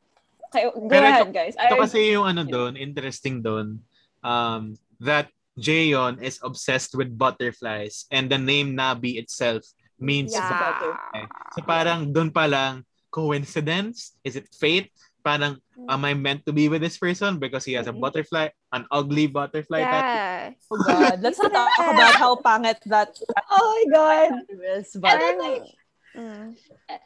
okay go Pero ahead guys Ito I, kasi yung ano doon, interesting doon, um, that Jaeon is obsessed with butterflies and the name Nabi itself means Yeah. butterfly. So parang doon pa lang, coincidence? Is it fate? Parang, am I meant to be with this person because he has a Mhm. butterfly, an ugly butterfly tattoo? Yeah. Oh God, let's not talk about how pangit that oh my god is. And then, like, Mm.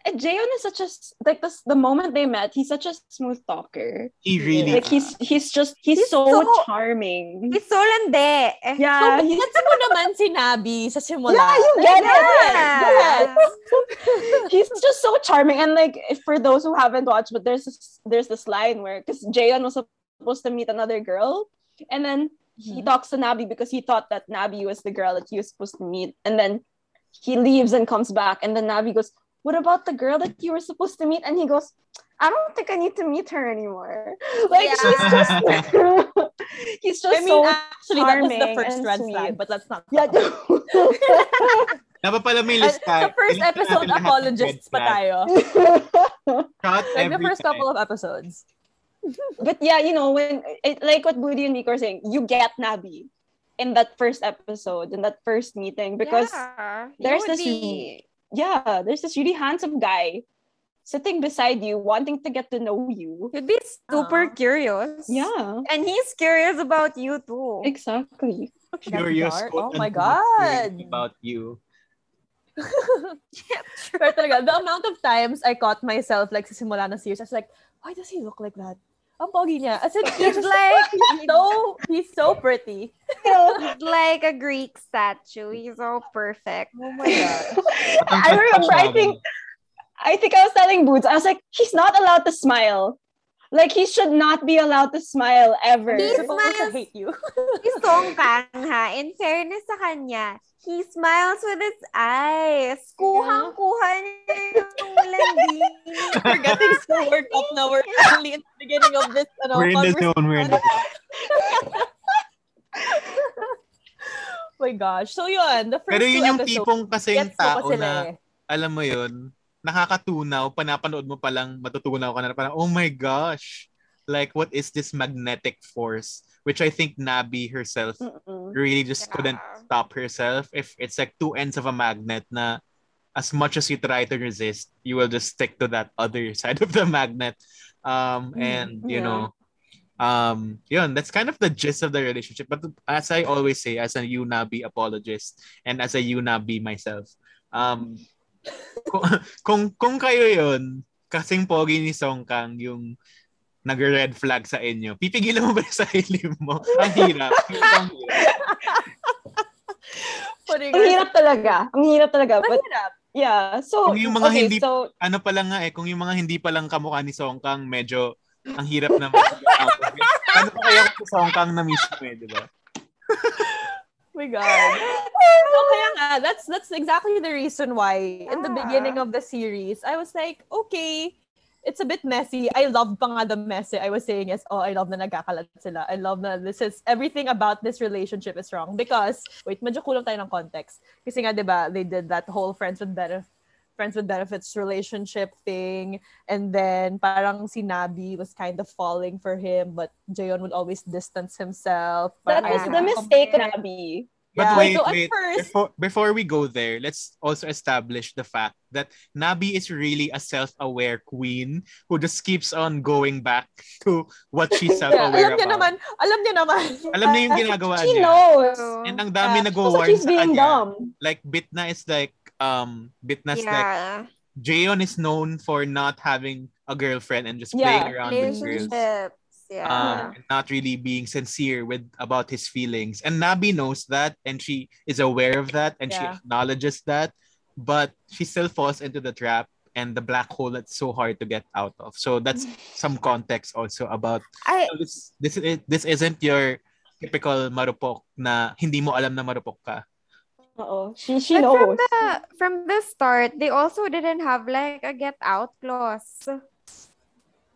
And Jaeon is such a s- like this the moment they met, he's such a smooth talker. He really Like he's he's just he's, He's so, so- charming. He's so lande. Yeah, so, he's gets mo naman si Nabi sa simula. Yeah, you get it. Yes. <laughs> He's just so charming. And like if- for those who haven't watched, but there's this, there's this line where because Jaeon was supposed to meet another girl, and then he Mhm. talks to Nabi because he thought that Nabi was the girl that he was supposed to meet, and then he leaves and comes back, and then Nabi goes, "What about the girl that you were supposed to meet?" And he goes. I don't think I need to meet her anymore. <laughs> Like Yeah. she's just, <laughs> <laughs> he's just I mean, so actually, that was the first and red sweet. flag, but let's not. yeah. Dapat pala may Uh, lista. sa first episode, natin lahat ng apologists red pa tayo. Like the first time. couple of episodes. but yeah, you know, when it, like what Budi and Mika are saying, you get Nabi in that first episode, in that first meeting, because yeah, there's this- be- yeah, there's this really handsome guy sitting beside you, wanting to get to know you. You'd be super Aw. curious. Yeah, And he's curious about you too. exactly. Curious Oh my God. about you. <laughs> Pero talaga, the amount of times I caught myself like sa simula ng series, I was like, why does he look like that? Ang pogi niya. As in, He's like <laughs> he's so, he's so pretty. he's like a Greek statue. He's so perfect. Oh my God. I remember. I think. I think I was telling Boots. I was like, he's not allowed to smile. Like he should not be allowed to smile ever. He You're supposed to smiles. hate you. <laughs> Si Song Kang ha, in fairness sa kanya, he smiles with his eyes. Kuhang-kuha niya yung <laughs> landi. We're getting so worked up now. We're <laughs> only in the beginning of this ano, We're in the zone. We're in the zone. Oh my gosh. So yun, the first Pero yun yung episodes, tipong kasing tao na, eh. alam mo yun, nakakatunaw, panapanood mo palang matutunaw ka na parang, oh my gosh, like what is this magnetic force? Which I think Nabi herself Mm-mm. really just couldn't Yeah. stop herself. If it's like two ends of a magnet na as much as you try to resist, you will just stick to that other <laughs> side of the magnet. Um, and you yeah. know, um, yun, that's kind of the gist of the relationship. But as I always say, as a Yunabi apologist and as a Yunabi myself, um, kung, kung, kung kayo yun, kasing pogi ni Song Kang yung nag-red flag sa inyo, pipigilan mo ba yung sarili mo? Ang hirap. Ang hirap. Ang hirap talaga. Ang hirap talaga. But Mahirap. yeah, so Kung yung mga okay, hindi- so ano pa lang nga eh, kung yung mga hindi pa lang kamukha ni Song Kang, medyo ang hirap na Ano pa kaya kung si Song Kang na mismo eh, di ba? My God. So kaya nga, that's that's exactly the reason why in the beginning of the series, I was like, okay, it's a bit messy. I love pa nga the messy. Eh. I was saying yes, oh, I love na nagkakalat sila. I love na this is, everything about this relationship is wrong. Because, wait, medyo kulang tayo ng context. Kasi nga, di ba, they did that whole friends with benefits friends with benefits relationship thing and then parang si Nabi was kind of falling for him but Jayon would always distance himself that was the mistake, Nabi. But Yeah, wait, so at wait. first- Before, before we go there, let's also establish the fact that Nabi is really a self-aware queen who just keeps on going back to what she's self-aware alam niya about. naman, alam niya naman. Alam niya yung ginagawa She niya. knows. And ang dami Yeah. nag-warn she's sa being kanya. dumb. Like, Bitna is like, um, Bitna's like, Yeah. Jayon is known for not having a girlfriend and just Yeah. playing around with girls. Relationships. Yeah. um, not really being sincere with about his feelings. And Nabi knows that, and she is aware of that, and she acknowledges that, but she still falls into the trap and the black hole that's so hard to get out of. So that's <laughs> some context also about I this. This is this isn't your typical marupok na hindi mo alam na marupok ka. Uh-oh. She she but from the from the start, they also didn't have like a get out clause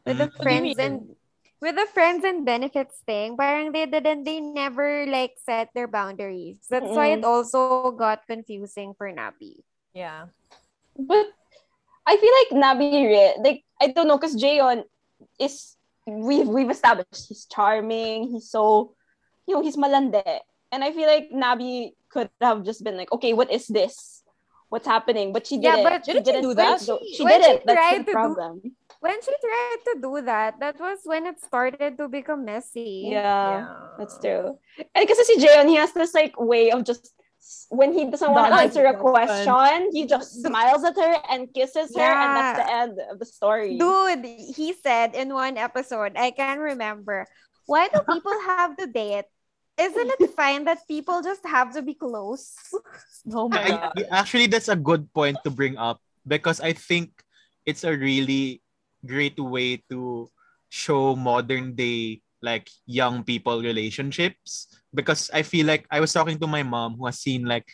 with the Mm. What do you friends and with the friends and benefits thing. Parang they didn't they never like set their boundaries. That's why it also got confusing for Nabi. Yeah. But I feel like Nabi re- like I don't know because Jayon is we've we've established he's charming, he's so you know, he's malande. And I feel like Nabi could have just been like, okay, what is this? What's happening? But she didn't. but she didn't she do that? so- She- She, she didn't. That's the to do- problem. When she tried to do that, that was when it started to become messy. Yeah, that's true. And kasi si Jayon, he has this like way of just when he doesn't want to answer a question, he just <laughs> smiles at her and kisses her, and that's the end of the story. Dude, he said in one episode, I can remember, why do people have to date? Isn't it fine that people just have to be close? <laughs> Oh my I, actually, that's a good point to bring up because I think it's a really great way to show modern day like young people relationships because I feel like I was talking to my mom who has seen like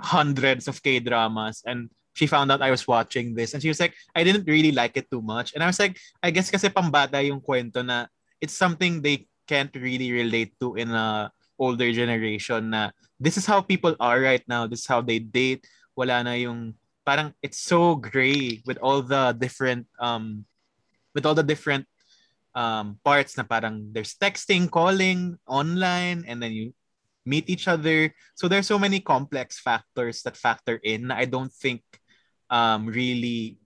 hundreds of K dramas and she found out I was watching this and she was like I didn't really like it too much and I was like I guess kasi pambata yung kwento na it's something they can't really relate to in a older generation na this is how people are right now. This is how they date. Wala na yung parang it's so gray with all the different um with all the different um parts na parang there's texting calling online and then you meet each other. So there's so many complex factors that factor in I don't think um really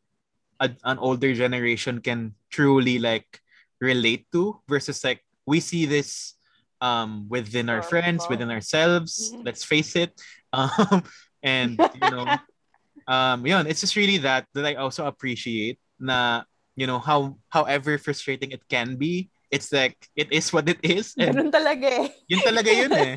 a, an older generation can truly like relate to versus like we see this um within our friends within ourselves Mhm. let's face it <laughs> um and you know <laughs> um yun, it's just really that that I also appreciate na you know how however frustrating it can be it's like it is what it is <laughs> and Ganun talaga eh. yun talaga yun eh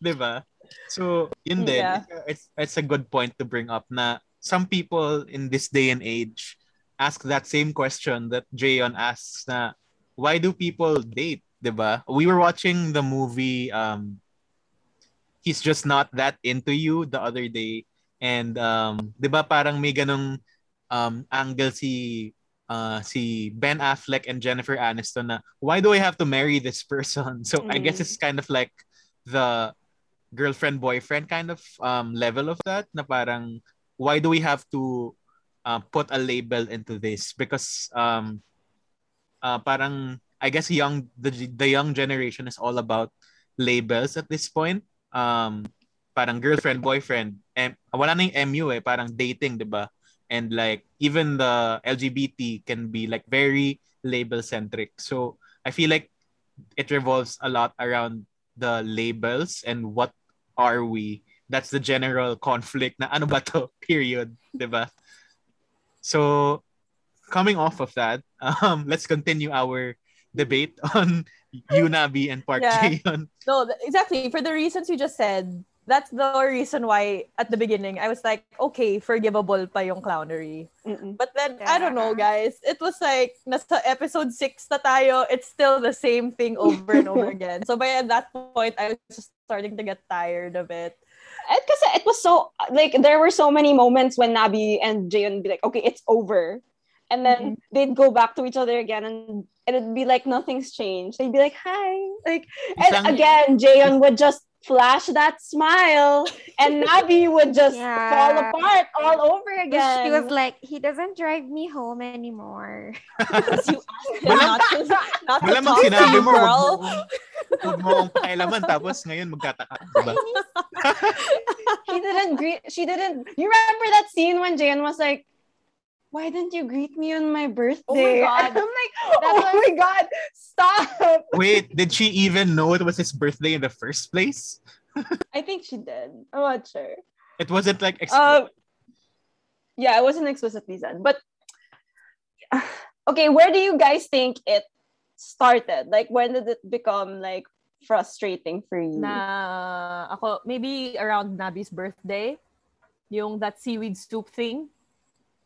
'di ba so yun din Yeah. it's, it's a good point to bring up na some people in this day and age ask that same question that Jayon asks na why do people date 'di ba we were watching the movie um he's just not that into you the other day. And um 'di ba parang may ganong um angle si uh si Ben Affleck and Jennifer Aniston na why do I have to marry this person? <laughs> So I guess Mm. it's kind of like the girlfriend boyfriend kind of um level of that na parang why do we have to uh, put a label into this? Because um uh, parang I guess young the the young generation is all about labels at this point. Um parang girlfriend boyfriend and wala na yung MU eh parang dating 'di ba? And like even the LGBT can be like very label centric so I feel like it revolves a lot around the labels and what are we? That's the general conflict na ano ba to? <laughs> Period 'di ba? So coming off of that <laughs> um let's continue our debate <laughs> on Yunabi and Park Yeah. Jaeon. No, exactly. For the reasons you just said, that's the reason why at the beginning I was like, okay, forgivable pa yung clownery. Mm-mm. But then, I don't know, guys. It was like, nasa episode 6 na tayo, it's still the same thing over and over <laughs> again. So by that point, I was just starting to get tired of it. Because it was so like there were so many moments when Nabi and Jayon be like, okay, it's over. And then mm-hmm. they'd go back to each other again and, and it'd be like nothing's changed. They'd be like, hi. Like and again, Jayon would just flash that smile and <laughs> Nabi would just Yeah. fall apart all over again. She was like, he doesn't drive me home anymore. Because <laughs> you <laughs> asked him Walang- not to, not to Malamang talk to sinabi you, mo, wag girl. mo, wag mo akong pakialaman, tapos ngayon magkataka. Diba? he didn't greet she didn't you remember that scene when Jayon was like why didn't you greet me on my birthday? Oh my <laughs> God. I'm like, <laughs> oh my god, stop. <laughs> Wait, did she even know it was his birthday in the first place? I think she did. I'm not sure. It wasn't like ex- Um, yeah, it wasn't explicitly said, but <sighs> okay, where do you guys think it started? Like, when did it become like frustrating for you? Na ako, maybe around Nabi's birthday, yung that seaweed soup thing.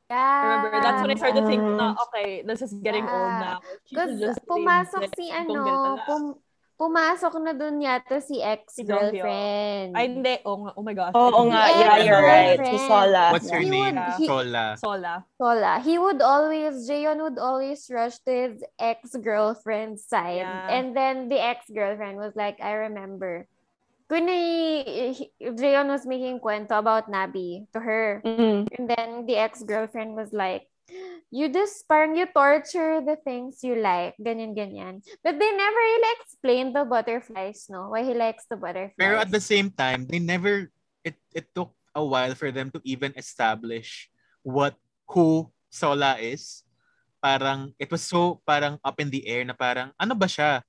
Yeah. Remember, that's when I started to think, na, okay, this is getting old Yeah. now. She should Because pumasok si ano, pum- pumasok na dun yata si ex-girlfriend. Ay, hindi. Oh, oh my gosh. Oo nga, Yeah, yeah, you're right. Si. Sola. What's her He name? would- he- Sola. Sola. Sola. He would always, Jayon would always rush to his ex-girlfriend's side. Yeah. And then the ex-girlfriend was like, I remember. Kung ni- Jayon was making kwento about Nabi to her. Mm. And then the ex-girlfriend was like, you just, parang you torture the things you like, ganyan, ganyan. But they never really explained the butterflies, no? Why he likes the butterflies. Pero at the same time, they never it it took a while for them to even establish what who Sola is. Parang it was so parang up in the air na parang ano ba siya?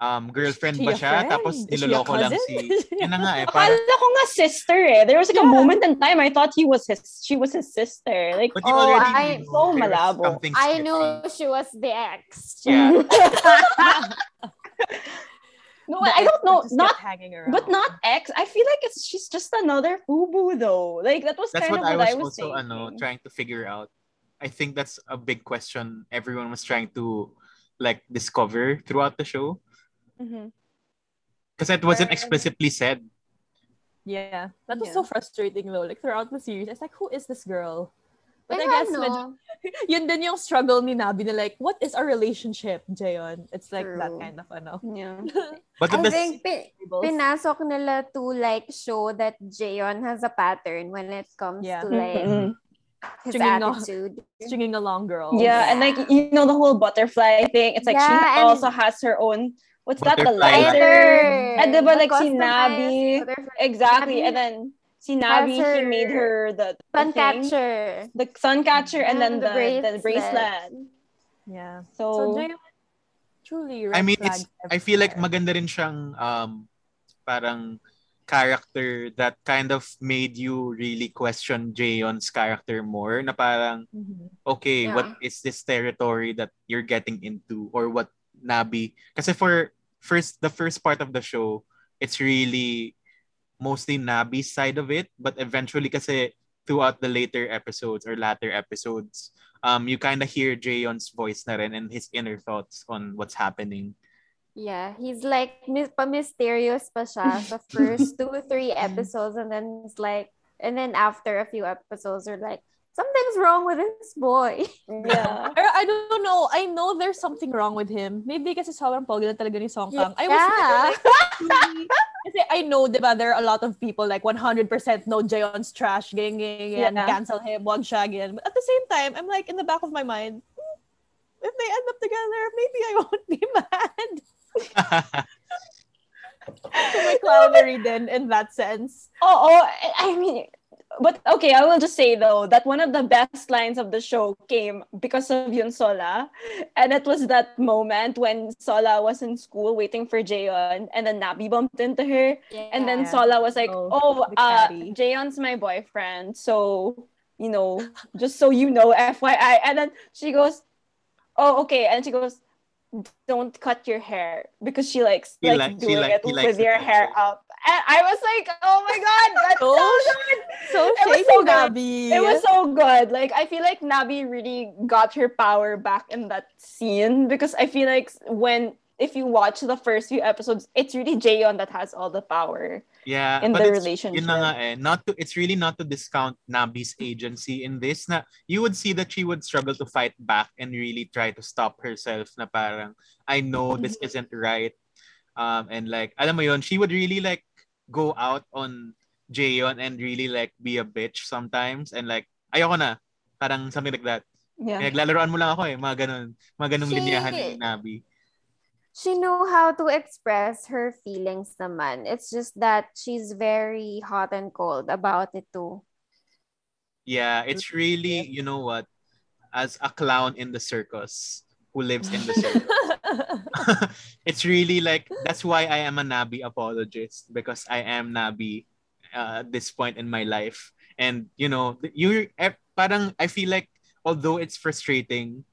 Um, girlfriend She ba a siya? friend? Tapos Is she a niloloko lang si... <laughs> Yun na nga eh. Parang, Akala ko nga sister eh. There was like a moment in time I thought he was his she was his sister. Like but Oh, already I- knew so malabo. I sketchy. knew she was the ex. Yeah. <laughs> no, The I don't know. just Not hanging around. but not ex. I feel like it's she's just another FUBU though. Like that was That's kind what of I what was I was also saying. ano, trying to figure out. I think that's a big question everyone was trying to like discover throughout the show Mhm. because it wasn't explicitly said. Yeah, that was Yeah. so frustrating though. Like throughout the series, it's like, who is this girl? But I And guess ano, medyo- <laughs> yun din yung struggle ni Nabi na like, what is our relationship, Jayon? It's like that kind of ano. Yeah. <laughs> But I the, think pi- pinasok nila to like show that Jayon has a pattern when it comes Yeah. to like Mhm. his Stringing on- attitude. stringing along girl. Yeah, and like you know the whole butterfly thing. It's like she Yeah, and- also has her own. What's that? The Butterfly lighter. And diba, The like, si Nabi, butterfly Exactly, Nabi and then si Nabi, he made her the, the sun thing, catcher. the sun catcher, and then And the, the the bracelet. Yeah. So, So truly I mean, it's. I feel like maganda rin siyang um, parang character that kind of made you really question Jayon's character more. Na parang Mhm. okay, Yeah. what is this territory that you're getting into or what Nabi? Kasi for first the first part of the show, it's really mostly Nabi's side of it, but eventually kasi throughout the later episodes or latter episodes, um you kind of hear Jayon's voice na rin and his inner thoughts on what's happening. Yeah, he's like pa-mysterious pa siya sa first <laughs> two, three episodes and then it's like, and then after a few episodes are like, something's wrong with this boy. yeah. <laughs> Or I don't know. I know there's something wrong with him. Maybe kasi sobrang pogi na talaga ni Song Kang. I was Yeah. really- kasi I know, di ba, there are a lot of people like 100% no Jayon's trash, gang, gang, gang, Yeah. cancel him, wag siya, ganyan. But at the same time, I'm like, in the back of my mind, "Hmm, if they end up together, maybe I won't be <laughs> mad. <laughs> So my clownery then in that sense. Oh, oh, I mean, but okay, I will just say though that one of the best lines of the show came because of Yun Sola, and it was that moment when Sola was in school waiting for Jayon, and then Nabi bumped into her, and then Sola was like, Oh, "Oh, uh. Jayon's my boyfriend, so you know, just so you know, FYI." And then she goes, "Oh, okay," and she goes. Don't cut your hair because she likes He like like- doing like- it with it your hair up. And I was like, oh my god, that's so, So good. So It was so good. Nabi. It was so good. Like I feel like Nabi really got her power back in that scene because I feel like when if you watch the first few episodes, it's really Jaeon that has all the power. Yeah, in but the relationship. Yun na nga eh. Not to, it's really not to discount Nabi's agency in this. Na you would see that she would struggle to fight back and really try to stop herself. Na parang I know this isn't right. Um, and like alam mo yon, she would really like go out on Jaeon and really like be a bitch sometimes and like ayoko na. Parang something like that. Yeah. Naglalaroan mo lang ako eh. Mga ganun. Mga ganung linyahan ni Nabi. she know how to express her feelings naman. It's just that she's very hot and cold about it too. Yeah, it's really, you know what, as a clown in the circus who lives in the circus. <laughs> <laughs> it's really like that's why I am a Nabi apologist because I am Nabi uh, at this point in my life. And you know, you eh, parang I feel like although it's frustrating,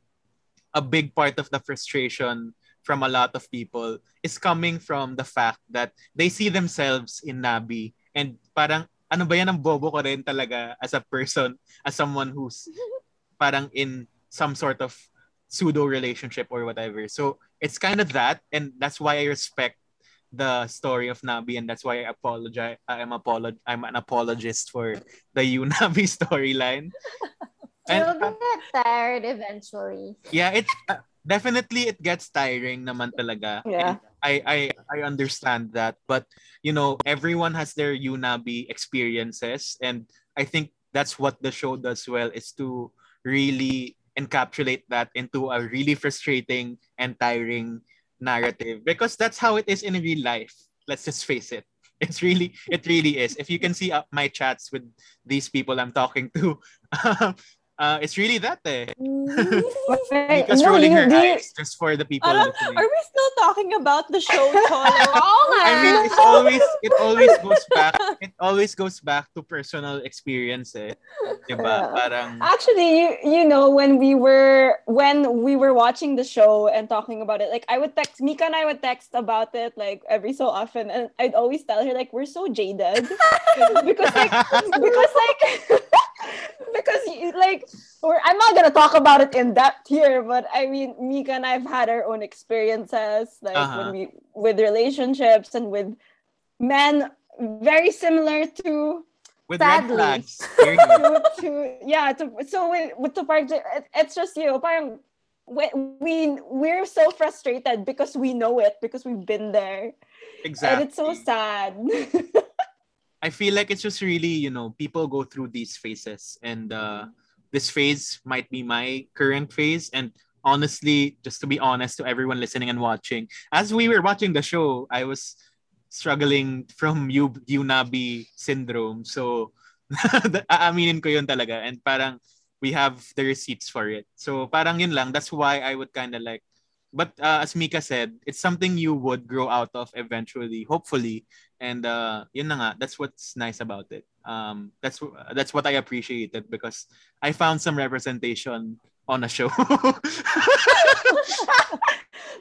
a big part of the frustration from a lot of people is coming from the fact that they see themselves in Nabi and parang ano ba yan ang bobo ko rin talaga as a person, as someone who's <laughs> parang in some sort of pseudo relationship or whatever. So it's kind of that, and that's why I respect the story of Nabi, and that's why I apologize. I'm apolog- I'm an apologist for the <laughs> you Nabi storyline. <laughs> You'll And uh, get tired eventually. yeah, it uh, definitely it gets tiring naman talaga. Yeah. And I I I understand that, but you know everyone has their Unabi experiences, and I think that's what the show does well is to really encapsulate that into a really frustrating and tiring narrative because that's how it is in real life. Let's just face it. <laughs> It's really, it really is. If you can see uh, my chats with these people I'm talking to, <laughs> uh, it's really that eh. <laughs> Right. Because No, rolling you- her do you- eyes just for the people Parang, listening. are we still talking about the show, Cholo? <laughs> I mean, it's always it always goes <laughs> back it always goes back to personal experience eh. Diba? Yeah. Parang Actually, you you know when we were when we were watching the show and talking about it, like I would text Mika and I would text about it like every so often, and I'd always tell her like we're so jaded because like because like because like we're, I'm not gonna talk about it in depth here, but I mean Mika and I've had our own experiences like Uh-huh. when we with relationships and with men very similar to with red Sadly. flags. <laughs> To, to yeah to so with, with to park it's just you know parang we, we we're so frustrated because we know it because we've been there Exactly. and it's so sad <laughs> I feel like it's just really, you know, people go through these phases and uh this phase might be my current phase and honestly, just to be honest to everyone listening and watching, as we were watching the show, I was struggling from <laughs> U UNABI syndrome. So <laughs> aaminin ko yun talaga and parang we have the receipts for it. So parang yun lang, that's why I would kind of like but uh, as Mika said, it's something you would grow out of eventually, hopefully. And uh, yun na nga, that's what's nice about it. Um, that's that's what I appreciated because I found some representation on a show. <laughs>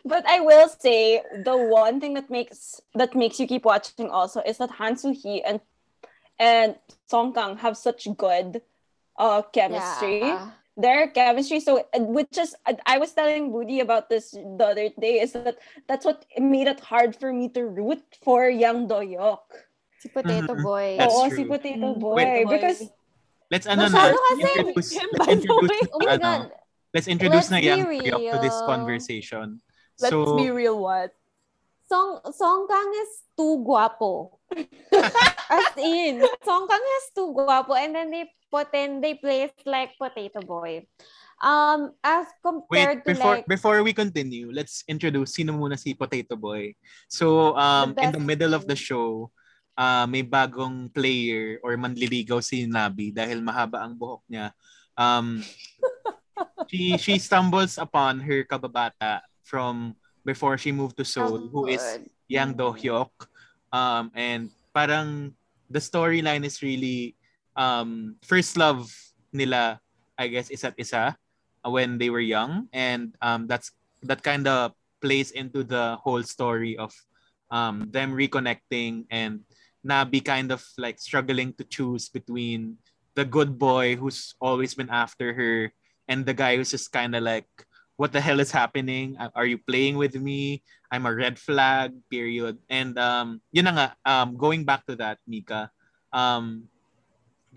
but I will say the one thing that makes that makes you keep watching also is that Han So-hee and and Song Kang have such good uh chemistry. Yeah. Their chemistry so which is I- i was telling Budi about this the other day is that that's what made it hard for me to root for Yang Dohyuk Si Potato Mhm. Boy. That's Oo, true. si potato Mm. boy Wait. because let's ano na, introduce, let's introduce, way. Oh my ano, let's introduce Let's na Yang be Dohyuk to this conversation. Let's so, be real, what? Song Song Kang is too guapo. <laughs> As in, Song Kang is too guapo and then they they place like Potato Boy. Um, as Wait, compared to before like, before we continue, let's introduce sino muna si Potato Boy. So, um, The in the middle of the show, uh, may bagong player or manliligaw si Nabi dahil mahaba ang buhok niya. Um, <laughs> she she stumbles upon her kababata from before she moved to Seoul, who is. Yang Do Hyuk. Um, and parang the storyline is really um, first love nila, I guess, isa't isa uh, when they were young. And um, that's that kind of plays into the whole story of um, them reconnecting and Nabi kind of like struggling to choose between the good boy who's always been after her and the guy who's just kind of like, what the hell is happening? Are you playing with me? I'm a red flag, period. And um, yun na nga, um, going back to that, Mika, um,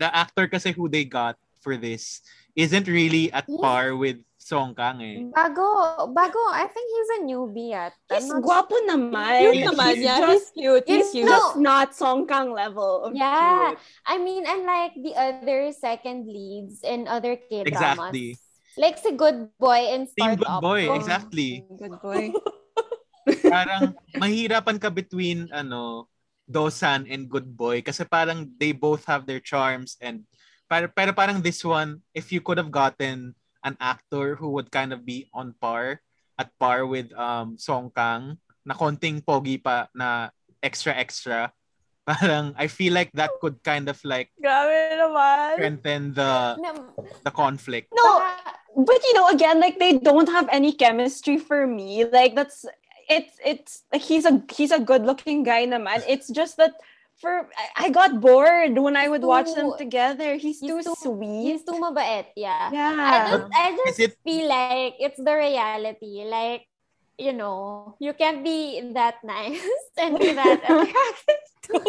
the actor kasi who they got for this isn't really at Yes. par with Song Kang eh. Bago, bago, I think he's a newbie at. he's not guapo naman Cute He's naman, he's yeah. just, He's cute. He's He's cute. no- just not Song Kang level of Yeah. cute. I mean, unlike the other second leads in other K-dramas. Exactly. Like si Good Boy in Team Startup. Good Boy, Oh. exactly. good boy <laughs> parang mahirapan ka between ano Dosan and Good Boy kasi parang they both have their charms and pero, pero parang this one if you could have gotten an actor who would kind of be on par at par with um Song Kang na konting pogi pa na extra extra <laughs> parang I feel like that could kind of like Grabe naman. strengthen the Na- the conflict no but you know again like they don't have any chemistry for me like that's it's it's like he's a he's a good looking guy naman it's just that for I, I got bored when I would watch them together he's, he's too, too- sweet He's too mabait, yeah. Yeah. I yeah just, I just it- feel like it's the reality. Like, you know, you can't be that nice <laughs> and be that <laughs> attractive too.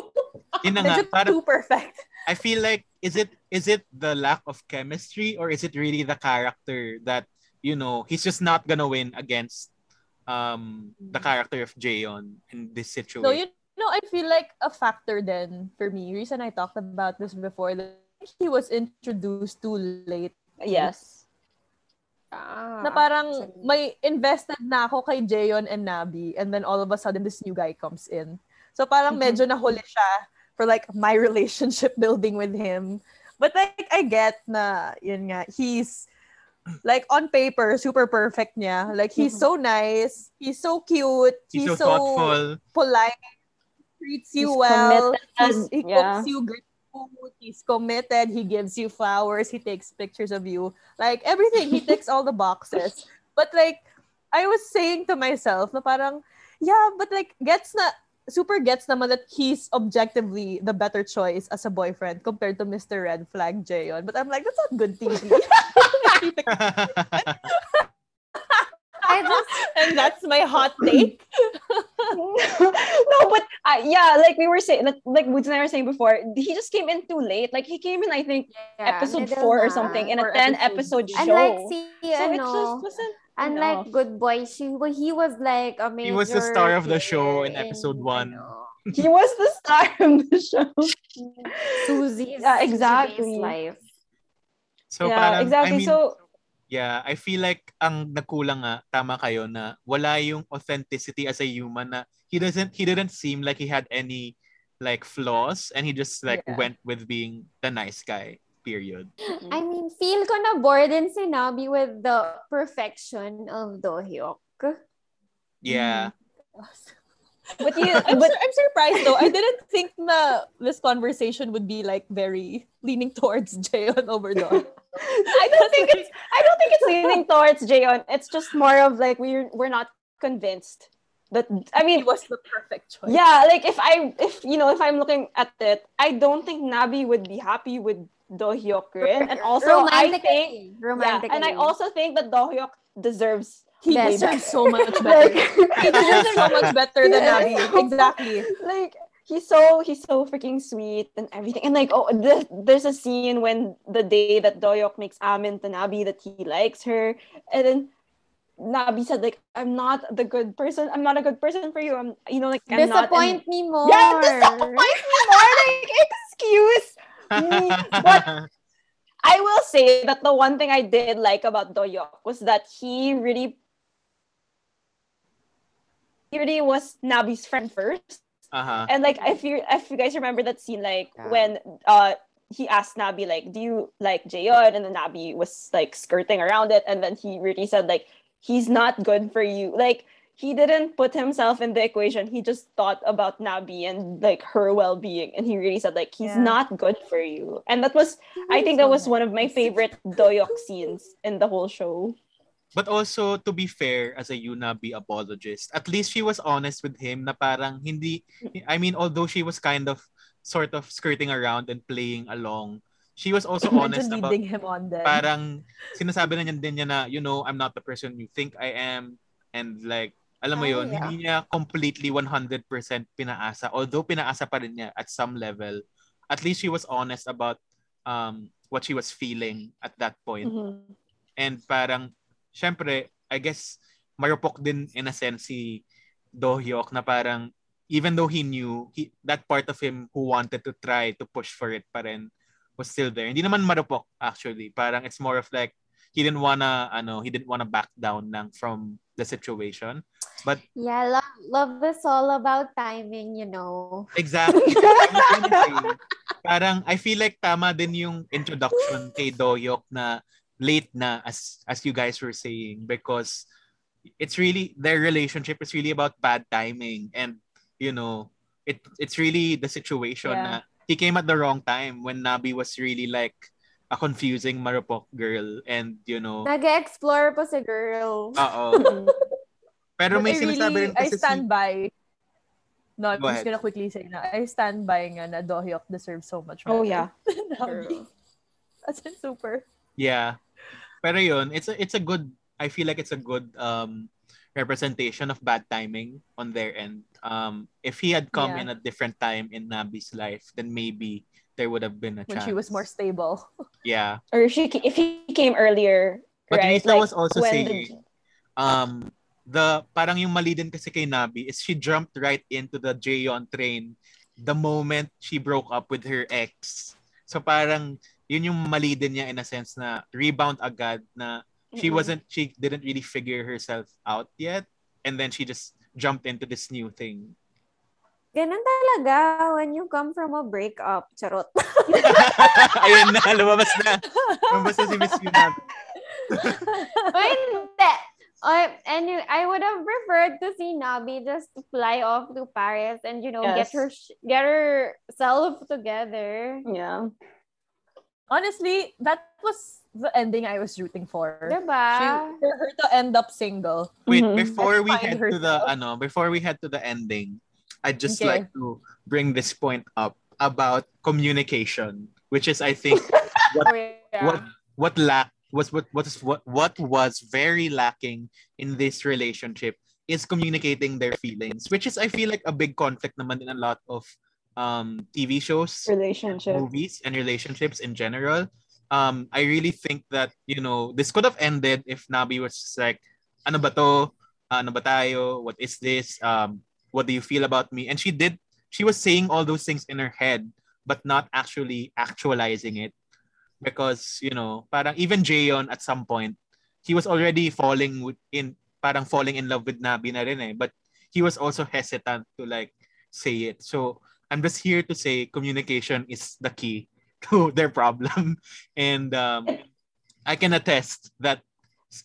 nga Medyo too perfect. I feel like is it is it the lack of chemistry or is it really the character that you know he's just not gonna win against um the character of Jaeon in this situation. No, you know, I feel like a factor then for me. Reason I talked about this before, that he was introduced too late. yes Ah, na parang may invested na ako kay Jayon and Nabi and then all of a sudden this new guy comes in. So parang Mhm. medyo nahuli siya for like my <laughs> relationship building with him. But like, I get na, yun nga, he's, like, on paper, super perfect niya. Like, he's so mm-hmm. nice. He's so cute. He's, He's, so, thoughtful. polite. Treats you He's well. He's, he Yeah. cooks you great food. He's committed. He gives you flowers. He takes pictures of you. Like, everything. He ticks all the boxes. <laughs> But like, I was saying to myself na parang, yeah, but like, gets na, super gets naman that he's objectively the better choice as a boyfriend compared to Mr. Red Flag Jayon. But I'm like, that's not good TV. <laughs> <laughs> I just <laughs> and that's my hot take. <laughs> no, but uh, yeah, like we were saying, like, like Woods and I were saying before, he just came in too late. Like he came in, I think, yeah, episode middle four or something in a 10 episode episode two. show. Unlike si, so it ano, just wasn't unlike enough. Good Boy, she, well, he was like a major He was the star of the show in player episode one. He was the star of the show. Susie's Yeah, exactly. life. So yeah, parang, exactly. I mean, so yeah, I feel like ang nagkulang nga, tama kayo na wala yung authenticity as a human na he doesn't, he didn't seem like he had any like flaws and he just like Yeah. went with being the nice guy, period. I mean, feel ko na bored din si Nabi with the perfection of Dohyuk. Yeah. But you <laughs> I'm, but sur- I'm surprised though. I <laughs> didn't think na this conversation would be like very leaning towards Jaeon over Don. I don't think it's I don't think it's leaning towards Jaeon. It's just more of like we're we're not convinced that I He mean was the perfect choice. yeah, like if I if you know if I'm looking at it, I don't think Nabi would be happy with Dohyuk Rin. And also I think yeah, and I also think that Dohyuk deserves He Better. deserves so much <laughs> better. he deserves so much better than. Abby. Exactly. like he's so he's so freaking sweet and everything and like oh the, there's a scene when the day that Dohyuk makes Amin to Nabi that he likes her and then Nabi said like I'm not the good person I'm not a good person for you I'm you know like I'm not Disappoint me more. yeah disappoint me more like excuse me but <laughs> I will say that the one thing I did like about Dohyuk was that he really he really was Nabi's friend first Uh-huh. and like if you if you guys remember that scene, like Yeah. when uh he asked Nabi like, "Do you like Jaeon?" and then Nabi was like skirting around it, and then he really said like, "He's not good for you." Like he didn't put himself in the equation. He just thought about Nabi and like her well being, and he really said like, "He's Yeah. not good for you." And that was I think that was one of my favorite Dohyuk scenes in the whole show. But also, to be fair, as a Yunabi apologist, at least she was honest with him na parang hindi, I mean, although she was kind of sort of skirting around and playing along, she was also <laughs> honest Imagine about him on then. parang sinasabi na niya din niya na, you know, I'm not the person you think I am. And like, alam mo Ah, yun, yeah. hindi niya completely 100% pinaasa. Although pinaasa pa rin niya at some level, at least she was honest about um, what she was feeling at that point. Mhm. And parang, syempre, I guess, marupok din in a sense si Do Hyuk na parang, even though he knew, he, that part of him who wanted to try to push for it pa rin was still there. Hindi naman marupok, actually. Parang it's more of like, he didn't wanna, ano, he didn't wanna back down lang from the situation. But Yeah, love, love is all about timing, you know. Exactly. <laughs> Parang I feel like tama din yung introduction kay Doyok na late na as as you guys were saying because it's really their relationship is really about bad timing and you know it it's really the situation Yeah. na he came at the wrong time when Nabi was really like a confusing marupok girl and you know Nag-explore pa si girl. oo <laughs> pero But may I sinasabi really, rin I kasi si stand by. No, I'm Go just ahead. gonna quickly say na I stand by nga na Dohyuk deserves so much Oh yeah. <laughs> than Nabi. As in super. Yeah. Pero yun, it's a it's a good I feel like it's a good um representation of bad timing on their end. Um if he had come Yeah. in a different time in Nabi's life, then maybe there would have been a When chance. she was more stable. Yeah. <laughs> Or if she if he came earlier, But right? Like, was also saying um the parang yung mali din kasi kay Nabi is she jumped right into the Jaeon train the moment she broke up with her ex. So parang yun yung mali din niya in a sense na rebound agad na she wasn't she didn't really figure herself out yet and then she just jumped into this new thing. Ganun talaga when you come from a breakup. Charot. <laughs> Ayun na, lumabas na. Lumabas na si Miss Yunab. Ay, <laughs> hindi. I, anyway, I would have preferred to see Nabi just fly off to Paris and you know Yes. get her get herself together. Yeah. Honestly, that was the ending I was rooting for. She, Diba? for her to end up single. Wait, Mhm. before we Find head to the ano, before we head to the ending, I'd just Okay. like to bring this point up about communication, which is I think <laughs> Oh, yeah. what what lack was what what is what what was very lacking in this relationship is communicating their feelings, which is I feel like a big conflict naman in a lot of um TV shows Relationship. movies and relationships in general. Um, I really think that, you know, this could have ended if Nabi was just like, ano ba to? Ano ba tayo? What is this? Um, what do you feel about me? And she did, she was saying all those things in her head, but not actually actualizing it. Because, you know, parang even Jaeon at some point, he was already falling in, parang falling in love with Nabi na rin eh. But he was also hesitant to like say it. So, I'm just here to say communication is the key <laughs> to their problem. <laughs> And um, I can attest that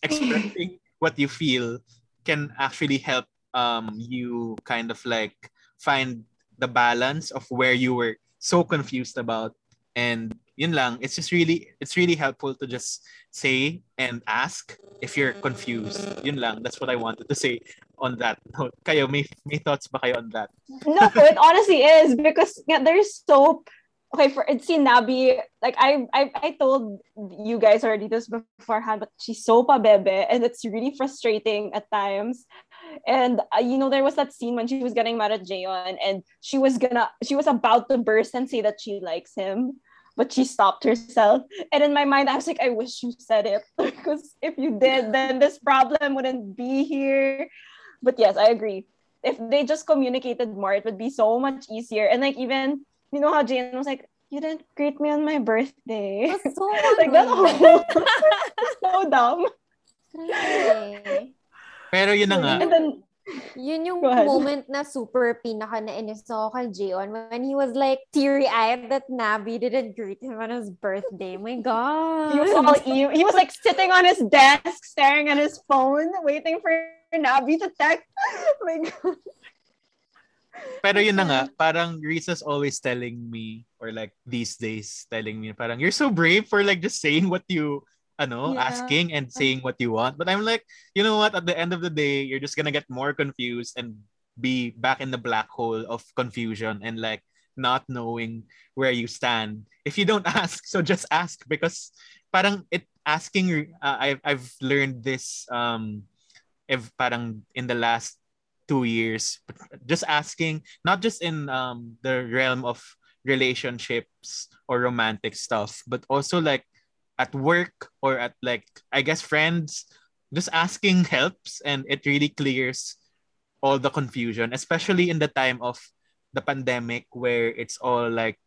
expressing <laughs> what you feel can actually help um, you kind of like find the balance of where you were so confused about. And yun lang, it's just really, it's really helpful to just say and ask if you're confused. Yun lang, that's what I wanted to say on that note. Kayo, may, may thoughts ba kayo on that? no, it honestly is because yeah, there's so okay for it's Nabi. Like I, I I told you guys already this beforehand, but she's so pabebe, and it's really frustrating at times. And uh, you know, there was that scene when she was getting mad at Jaeon, and she was gonna, she was about to burst and say that she likes him, but she stopped herself. And in my mind, I was like, I wish you said it <laughs> because if you did, then this problem wouldn't be here. But yes, I agree if they just communicated more, it would be so much easier. And like even you know how Jane was like, "You didn't greet me on my birthday." That's so <laughs> like that whole so dumb. Crazy. Pero yun na nga, And then Yun yung moment na super pinaka nainis ako kay Jaeon when he was like teary-eyed that Nabi didn't greet him on his birthday. My God. he was all he was like sitting on his desk, staring at his phone, waiting for Nabi to text. <laughs> like Pero yun na nga, parang Risa's always telling me, or like these days telling me, parang you're so brave for like just saying what you, ano, Yeah. asking and saying what you want. But I'm like, you know what? At the end of the day, you're just gonna get more confused and be back in the black hole of confusion and like not knowing where you stand. If you don't <laughs> ask, so just ask because parang it asking. Uh, I've I've learned this um, if parang in the last two years just asking not just in um the realm of relationships or romantic stuff but also like at work or at like i guess friends just asking helps and it really clears all the confusion especially in the time of the pandemic where it's all like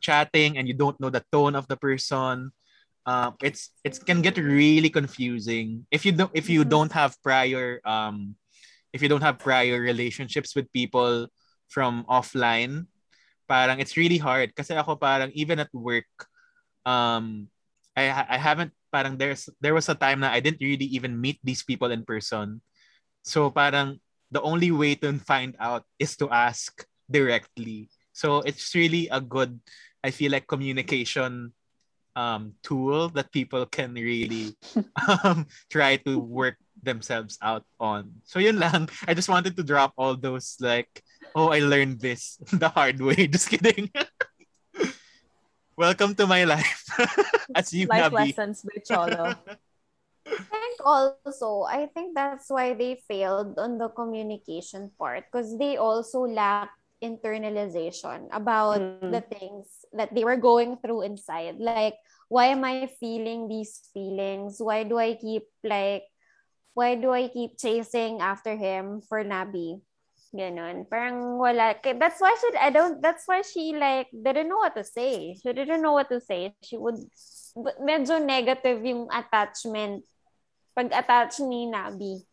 chatting and you don't know the tone of the person um it's it can get really confusing if you don't if you Mhm. don't have prior um if you don't have prior relationships with people from offline, parang it's really hard. Kasi ako parang even at work, um, I, I haven't, parang there's, there was a time na I didn't really even meet these people in person. So parang the only way to find out is to ask directly. So it's really a good, I feel like communication um, tool that people can really <laughs> um, try to work themselves out on. So yun lang. I just wanted to drop all those like, oh, I learned this <laughs> the hard way. <laughs> Just kidding. Welcome to my life. As you Life Nabi. lessons by Cholo. I think also, I think that's why they failed on the communication part because they also lack internalization about Mm. the things that they were going through inside. Like, why am I feeling these feelings? Why do I keep like, why do I keep chasing after him for Nabi? Ganon. Parang wala. That's why she, I don't, that's why she like, didn't know what to say. She didn't know what to say. She would, but medyo negative yung attachment pag-attach ni Nabi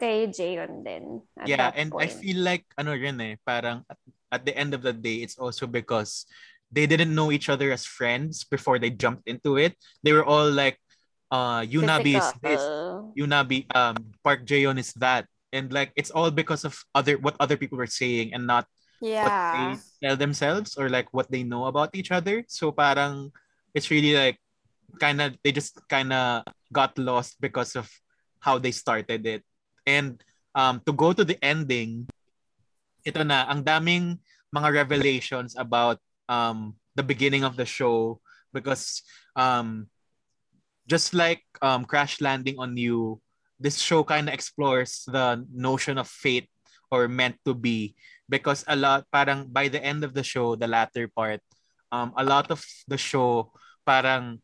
kay Jaeon din. Yeah, and I feel like ano rin eh, parang at, at the end of the day, it's also because they didn't know each other as friends before they jumped into it. They were all like, uh, Yoo Nabi is this, Yoo Nabi, um, Park Jaeon is that. And like, it's all because of other what other people were saying and not what Yeah. they tell themselves or like what they know about each other. So parang it's really like kind of they just kind of got lost because of how they started it. And um to go to the ending, ito na ang daming mga revelations about um the beginning of the show because um just like um Crash Landing on You, this show kind of explores the notion of fate or meant to be because a lot parang by the end of the show the latter part um a lot of the show parang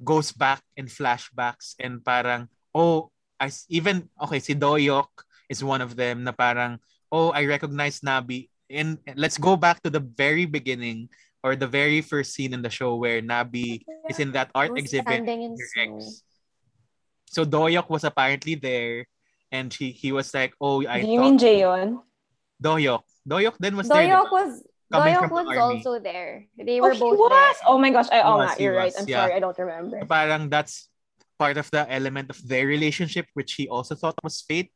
goes back in flashbacks and parang oh I s- even okay si Dohyuk is one of them na parang oh I recognize Nabi and let's go back to the very beginning or the very first scene in the show where Nabi is in that art Who's exhibit standing in with her snow? ex. So Dohyuk was apparently there and he he was like oh I Do you mean Jaeon? Dohyuk Dohyuk then was there Dohyuk diba? was Coming Dohyuk from the was army. also there. They Oh, were he both was. there. Oh my gosh. I, oh, was, nga, he you're right. I'm yeah. sorry. I don't remember. parang that's part of the element of their relationship, which he also thought was fate.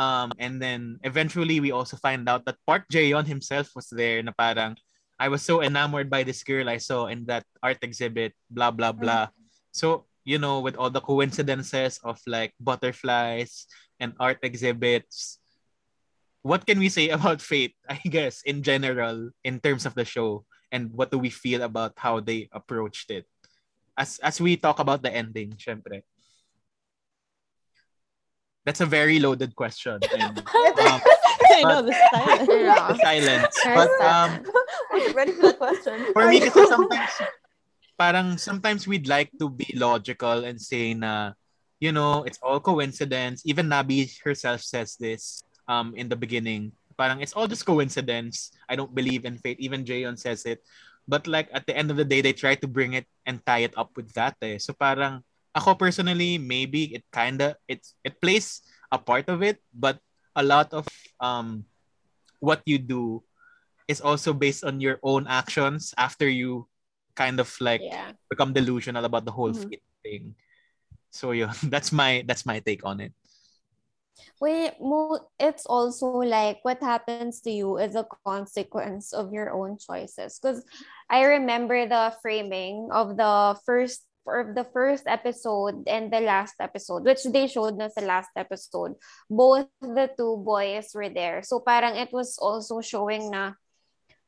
Um, and then eventually we also find out that Park Jaeon himself was there na parang I was so enamored by this girl I saw in that art exhibit, blah blah blah. So, you know, with all the coincidences of like butterflies and art exhibits, what can we say <laughs> about fate, I guess, in general, in terms of the show? And what do we feel about how they approached it? As as we talk about the ending, syempre. That's a very loaded question. And, <laughs> um, I know the silence. <laughs> Yeah. the silence. But um, <laughs> Wasn't ready for the question. for me kasi sometimes parang sometimes we'd like to be logical and say na you know, it's all coincidence. Even Nabi herself says this um in the beginning. Parang it's all just coincidence. I don't believe in fate. Even Jaeon says it. But like at the end of the day, they try to bring it and tie it up with that. Eh. So parang ako personally, maybe it kinda it's it plays a part of it, but a lot of um what you do is also based on your own actions after you kind of like Yeah. become delusional about the whole Mhm. thing. So yeah, <laughs> that's my that's my take on it. Mo, it's also like what happens to you is a consequence of your own choices. Because I remember the framing of the first of the first episode and the last episode, which they showed us the last episode. Both the two boys were there. So parang it was also showing na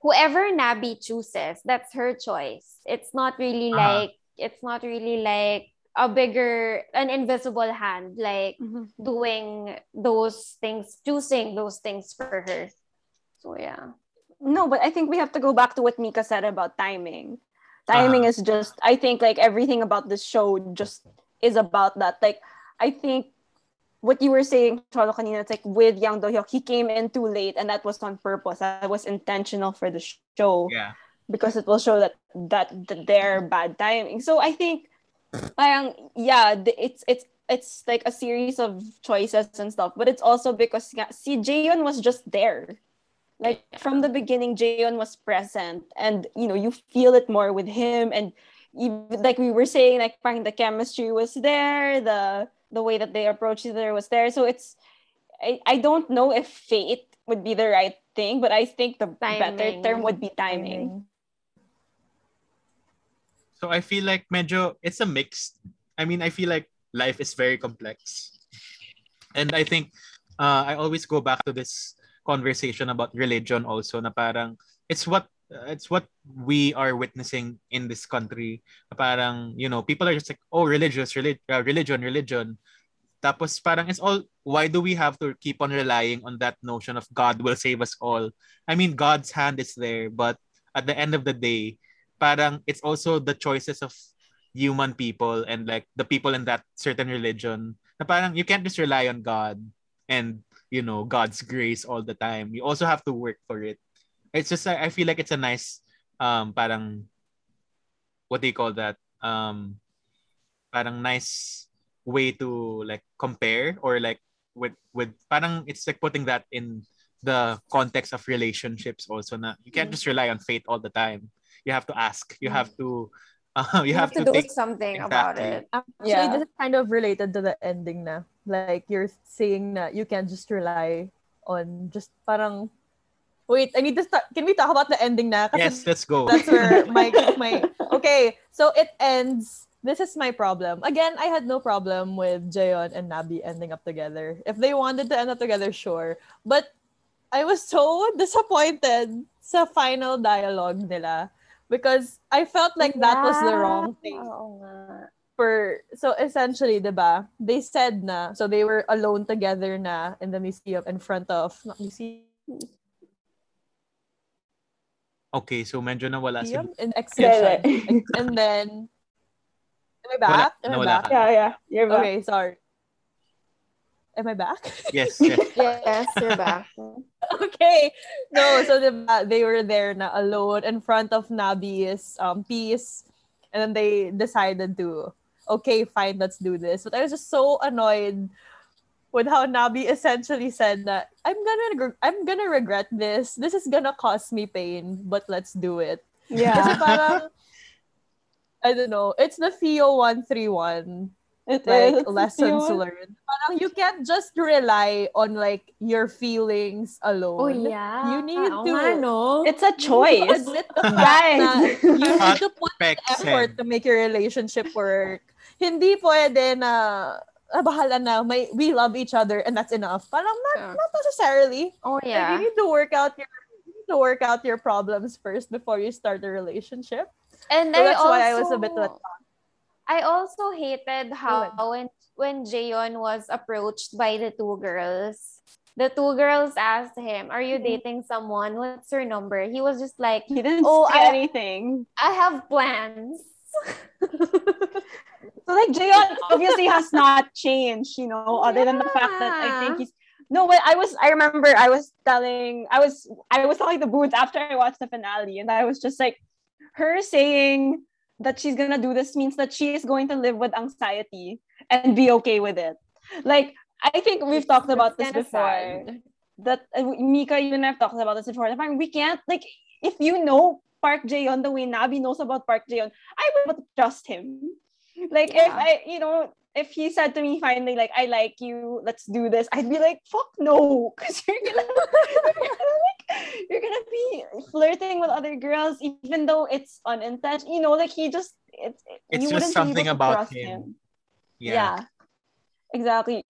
whoever Nabi chooses, that's her choice. It's not really Uh-huh. like it's not really like a bigger an invisible hand like Mhm. doing those things, choosing those things for her. So yeah. No, but I think we have to go back to what Mika said about timing. Timing Uh-huh. is just, I think, like everything about this show just is about that. Like, I think what you were saying, Cholo, kanina, it's like with Yang Dohyuk, he came in too late, and that was on purpose. That was intentional for the show Yeah. because it will show that that, that they're bad timing. So I think, parang, yeah, the- it's it's it's like a series of choices and stuff, but it's also because si Jaeon was just there. Like from the beginning, Jaeon was present, and you know you feel it more with him, and even, like we were saying, like parang the chemistry was there, the the way that they approached each other was there. So it's, I, I don't know if fate would be the right thing, but I think the better term would be timing. So I feel like medyo it's a mix. I mean, I feel like life is very complex. And I think uh, I always go back to this conversation about religion also na parang it's what it's what we are witnessing in this country. Na Parang, you know, people are just like, oh, religious, relig- uh, religion, religion. Tapos parang it's all, why do we have to keep on relying on that notion of God will save us all? I mean, God's hand is there, but at the end of the day, parang it's also the choices of human people and like the people in that certain religion na parang you can't just rely on God and you know God's grace all the time. You also have to work for it. It's just I feel like it's a nice um parang what do you call that? Um parang nice way to like compare or like with with parang it's like putting that in the context of relationships also na you can't just rely on fate all the time you have to ask you have to <laughs> uh, you, You, have, to, do take something about it. Actually, Yeah. this is kind of related to the ending na. Like, you're saying that you can't just rely on just parang, wait, I need to start, can we talk about the ending na? Kasi yes let's go that's where <laughs> my, my, okay, so it ends, this is my problem. Again, I had no problem with Jaeon and Nabi ending up together. If they wanted to end up together, sure. But I was so <laughs> disappointed sa final dialogue nila because I felt like that was the wrong thing Oo nga. for so essentially, essentially, 'di ba? They said na so they were alone together na in the museum in front of not museum okay so medyo nawala si in exhibition. <laughs> And then Am I back? Am I back? yeah, yeah. You're back. Okay, sorry. Am I back? yes <laughs> yes Yes, you're back. <laughs> okay. No, so diba, they were there na alone in front of Nabi's um piece. And then they decided to, okay, fine, let's do this. But I was just so annoyed with how Nabi essentially said that I'm gonna I'm gonna regret this. This is gonna cause me pain, but let's do it. Kasi Yeah. parang I don't know. It's the Theo 131 It like is. lessons Yun. learned. Parang you can't just rely on like your feelings alone. Oh, yeah. You need Oo to nga, no? It's a you need to choice. admit the Guys. you need to put Peck effort to make your relationship work. Hindi pwede na ah, bahala na may we love each other and that's enough. Parang not, Yeah. not necessarily. Oh, Like, yeah. you need to work out your you need to work out your problems first before you start a relationship. And So that's also, why I was a bit let I also hated how when when Jaeon was approached by the two girls, the two girls asked him, "Are you Mhm. dating someone? What's your number?" He was just like, He didn't Oh, say I- anything. "I have plans." <laughs> So like Jaeon obviously has not changed, you know, other than the fact that I think he's no, but I was I remember I was telling I was I was telling the boots after I watched the finale, and I was just like her saying that she's gonna do this means that she is going to live with anxiety and be okay with it. Like I think we've talked about this before. That uh, Mika, you and I have talked about this before. We can't like if you know Park Jaeon the way Nabi knows about Park Jaeon, I would trust him. Like if I, you know, if he said to me finally, like, I like you, let's do this, I'd be like, fuck no. Because you're gonna <laughs> you're gonna like you're gonna be flirting with other girls, even though it's unintentional. You know, like he just it's It's you just wouldn't be something about trust him. Yeah. yeah Exactly.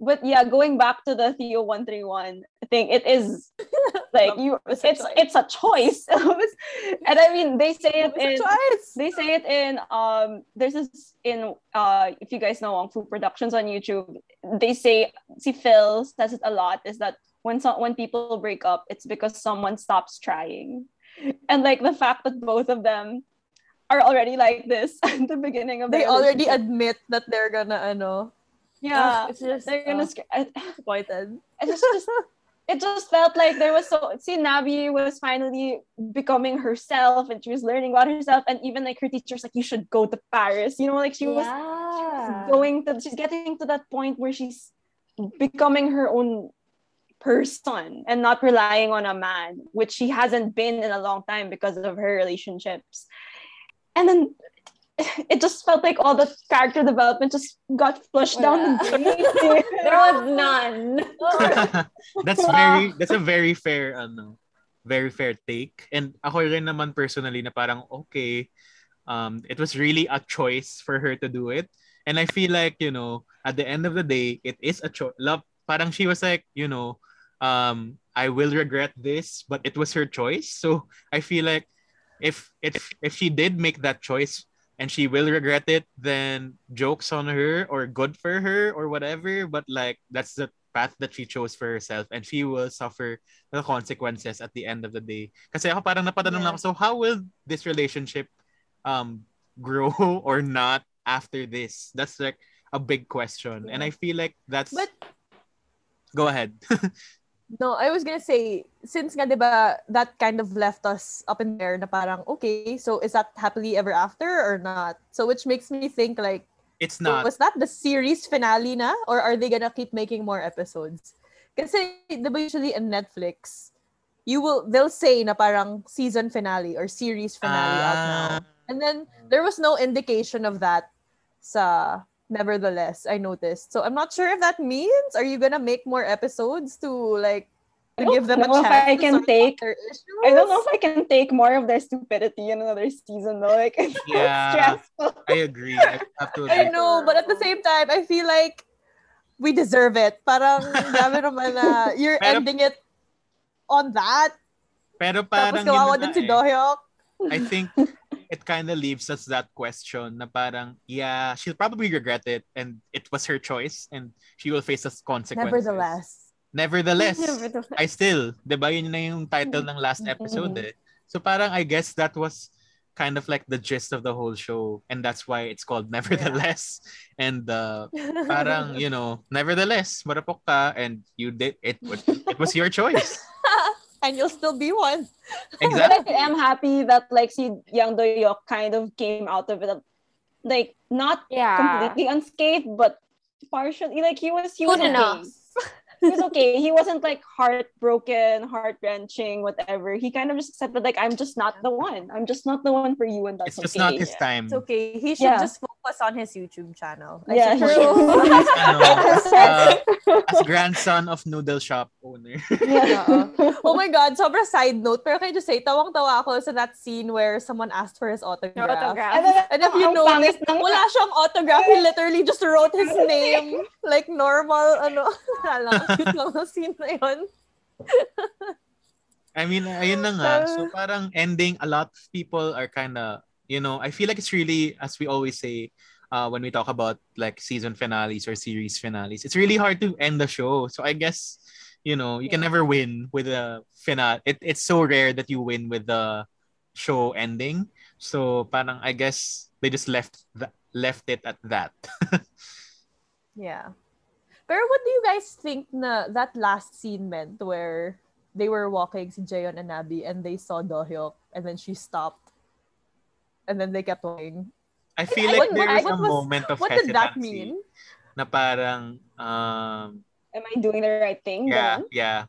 But yeah, going back to the Theo 131 thing, it is <laughs> like you It's it's a it's choice. a choice. <laughs> and I mean they say it It's a in choice. they say it in um there's this in uh if you guys know Wong Fu Productions on YouTube, they say see Phil says it a lot is that when some when people break up, it's because someone stops trying. And like the fact that both of them are already like this <laughs> at the beginning of They already admit that they're gonna ano. yeah it's just they're gonna uh, sc- disappointed. I just, just it just felt like there was so see Nabi was finally becoming herself and she was learning about herself and even like her teachers like you should go to Paris you know like she was she was going to she's getting to that point where she's becoming her own person and not relying on a man which she hasn't been in a long time because of her relationships and then it just felt like all the character development just got flushed down the drain. <laughs> There was none. <laughs> that's very that's a very fair ano very fair take and ako rin naman personally na parang okay um it was really a choice for her to do it and I feel like you know at the end of the day it is a choice love parang she was like you know um I will regret this but it was her choice so I feel like if if if she did make that choice and she will regret it then jokes on her or good for her or whatever but like that's the path that she chose for herself and she will suffer the consequences at the end of the day. Kasi ako parang napatanong Yeah. ako, so how will this relationship um grow <laughs> or not after this? That's like a big question. And I feel like that's But go ahead. <laughs> No, I was gonna say, since nga, di ba, that kind of left us up in there na parang, okay, so is that happily ever after or not? So which makes me think like, It's not. Was that the series finale na? Or are they gonna keep making more episodes? Kasi, di ba usually in Netflix, you will, they'll say na parang season finale or series finale out now. Ah. And then, there was no indication of that sa Nevertheless, I noticed. So I'm not sure if that means, are you gonna make more episodes to like, to give them a know if chance I to can sort out take- their issues? I don't know if I can take more of their stupidity in another season though. Like <laughs> it's so Yeah. stressful. I agree. I have to I know, but at the same time, I feel like we deserve it. Parang, grabe <laughs> naman na, you're Pero- ending it on that. Pero Tapos parang kawawa yun na din nga si eh. I think <laughs> it kind of leaves us that question na parang, yeah, she'll probably regret it and it was her choice and she will face the consequences. Nevertheless. Nevertheless, <laughs> Nevertheless. I still, di ba yun na yung title ng last episode eh. So parang I guess that was kind of like the gist of the whole show and that's why it's called Nevertheless. And uh, parang, you know, nevertheless, marapok ka and you did, it it was your choice. <laughs> and you'll still be one. <laughs> Exactly. But I am happy that like si Yang Dohyuk kind of came out of it like not Yeah. completely unscathed, but partially like he was he was Good okay. enough. He was okay. He wasn't like heartbroken, heart wrenching, whatever. He kind of just accepted like I'm just not the one. I'm just not the one for you, and that's okay. It's just okay. not his time. It's okay. He should Yeah. just focus on his YouTube channel. I Yeah, support true. <laughs> As, ano, uh, as grandson of noodle shop owner. yeah. <laughs> oh my God, sobra side note. Pero can I just say, tawang-tawa ako sa that scene where someone asked for his autograph. Autograph. And, then, And if you ang notice, ng- wala siyang autograph. He literally just wrote his name. Like normal, ano. <laughs> Wala lang. Cute lang na scene na yun. I mean, ayun na nga. So parang ending, a lot of people are kind of, you know, I feel like it's really, as we always say, uh, when we talk about like season finales or series finales, it's really hard to end the show. So I guess, you know, you can never win with a finale. It, it's so rare that you win with the show ending. So parang I guess they just left that left it at that. <laughs> Yeah. Pero what do you guys think na that last scene meant where they were walking, si Jaeon and Abby, and they saw Dohyuk, and then she stopped. And then they kept walking. I feel What- like there what- is what a was- moment of What did that mean? na parang um Am I doing the right thing? yeah, Ganon? yeah.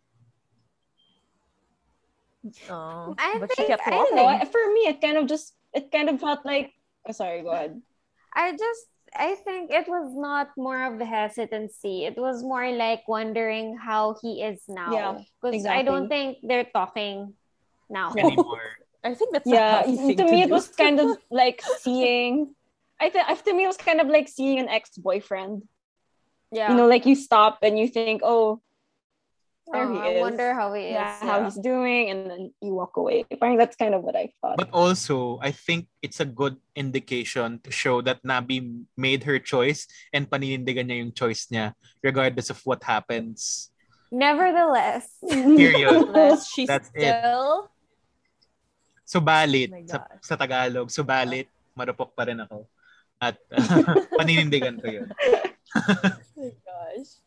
Oh, I but she kept I I don't know. For me, it kind of just it kind of felt like. Oh, sorry, go ahead. I just I think it was not more of the hesitancy. It was more like wondering how he is now. Yeah, Because I don't think they're talking now. Anymore. <laughs> I think that's Yeah, healthy thing to me it was <laughs> kind of like seeing. I think to me it was kind of like seeing an ex boyfriend. Yeah. You know, like you stop and you think, oh, there Oh, he I is. wonder how he is. yeah, how he's doing, and then you walk away. I think that's kind of what I thought. But also, I think it's a good indication to show that Nabi made her choice and paninindigan niya yung choice niya regardless of what happens. Nevertheless, Period. <laughs> Unless she's That's it. Subalit, Oh sa, sa Tagalog, subalit, marupok pa rin ako. At <laughs> paninindigan ko yun. oh <laughs> my gosh.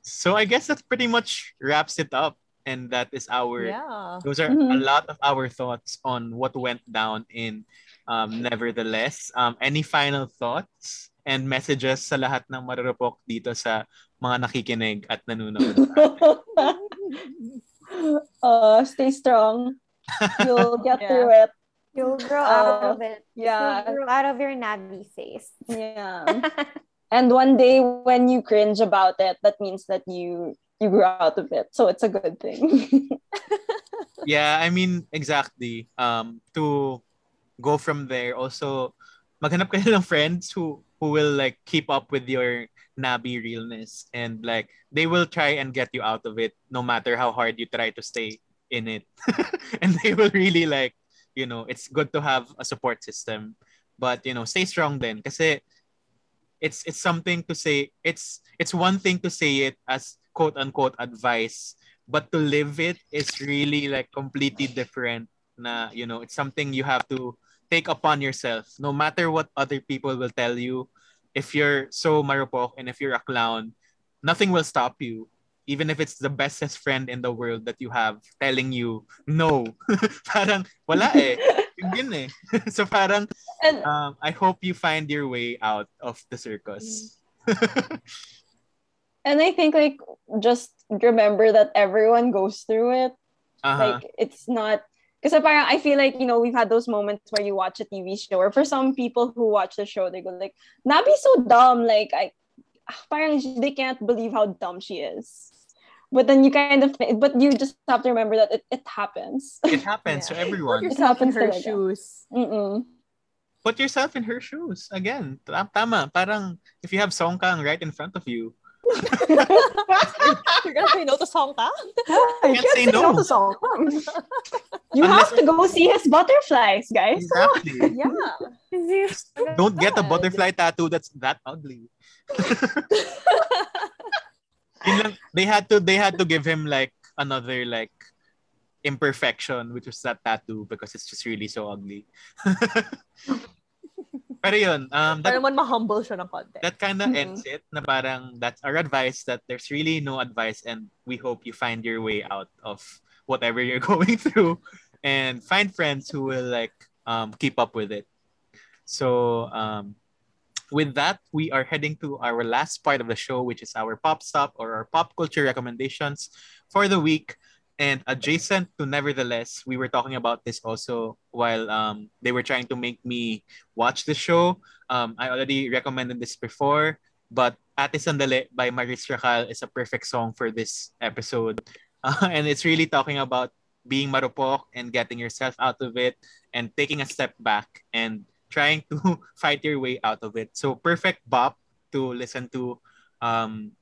So I guess that pretty much wraps it up. And that is our Yeah. those are a Mhm. lot of our thoughts on what went down in um, Nevertheless. Um, any final thoughts and messages sa lahat ng marurupok dito sa mga nakikinig at nanonood? <laughs> uh, stay strong. You'll get <laughs> Yeah. through it. you'll grow out Uh, of it. yeah. You'll grow out of your Nabi face. Yeah. <laughs> and one day when you cringe about it, that means that you you grew out of it. So it's a good thing. <laughs> yeah, I mean, exactly. Um, to go from there, also, maghanap kayo ng friends who who will like keep up with your nabi realness and like they will try and get you out of it no matter how hard you try to stay in it. <laughs> and they will really like, you know, it's good to have a support system. But, you know, stay strong then kasi it's it's something to say it's it's one thing to say it as quote unquote advice but to live it is really like completely different na you know it's something you have to take upon yourself no matter what other people will tell you if you're so marupok and if you're a clown nothing will stop you even if it's the bestest friend in the world that you have telling you no <laughs> parang wala eh <laughs> Yun eh. <laughs> so parang, And um, I hope you find your way out of the circus. and I think like just remember that everyone goes through it. uh-huh. Like it's not because parang I feel like you know we've had those moments where you watch a TV show or for some people who watch the show they go like Nabi's so dumb like I Ah, parang they can't believe how dumb she is. But then you kind of but you just have to remember that it, it happens. it <laughs> happens to everyone. Put yourself in her talaga. shoes. Mm-mm. Put yourself in her shoes. Again, tam- tama. Parang if you have Song Kang right in front of you, <laughs> You're gonna say no to Song Kang? <laughs> I can't say no. to Song Kang. You Unless- have to go see his butterflies, guys. exactly. Yeah. Don't get a butterfly tattoo that's that ugly. They had to they had to give him like another like imperfection which was that tattoo because it's just really so ugly. <laughs> Pero yun, um, that, ma-humble siya ng konti. that kind of Mhm. ends it na parang that's our advice that there's really no advice and we hope you find your way out of whatever you're <laughs> going through and find friends who will like um, keep up with it. So um, with that, we are heading to our last part of the show, which is our pop stop or our pop culture recommendations for the week. And adjacent to Nevertheless, we were talking about this also while um, they were trying to make me watch the show. Um, I already recommended this before, but Ate Sandali by Maris Racal is a perfect song for this episode. Uh, <laughs> and it's really talking about being marupok and getting yourself out of it and taking a step back and trying to <laughs> fight your way out of it. So perfect bop to listen to um,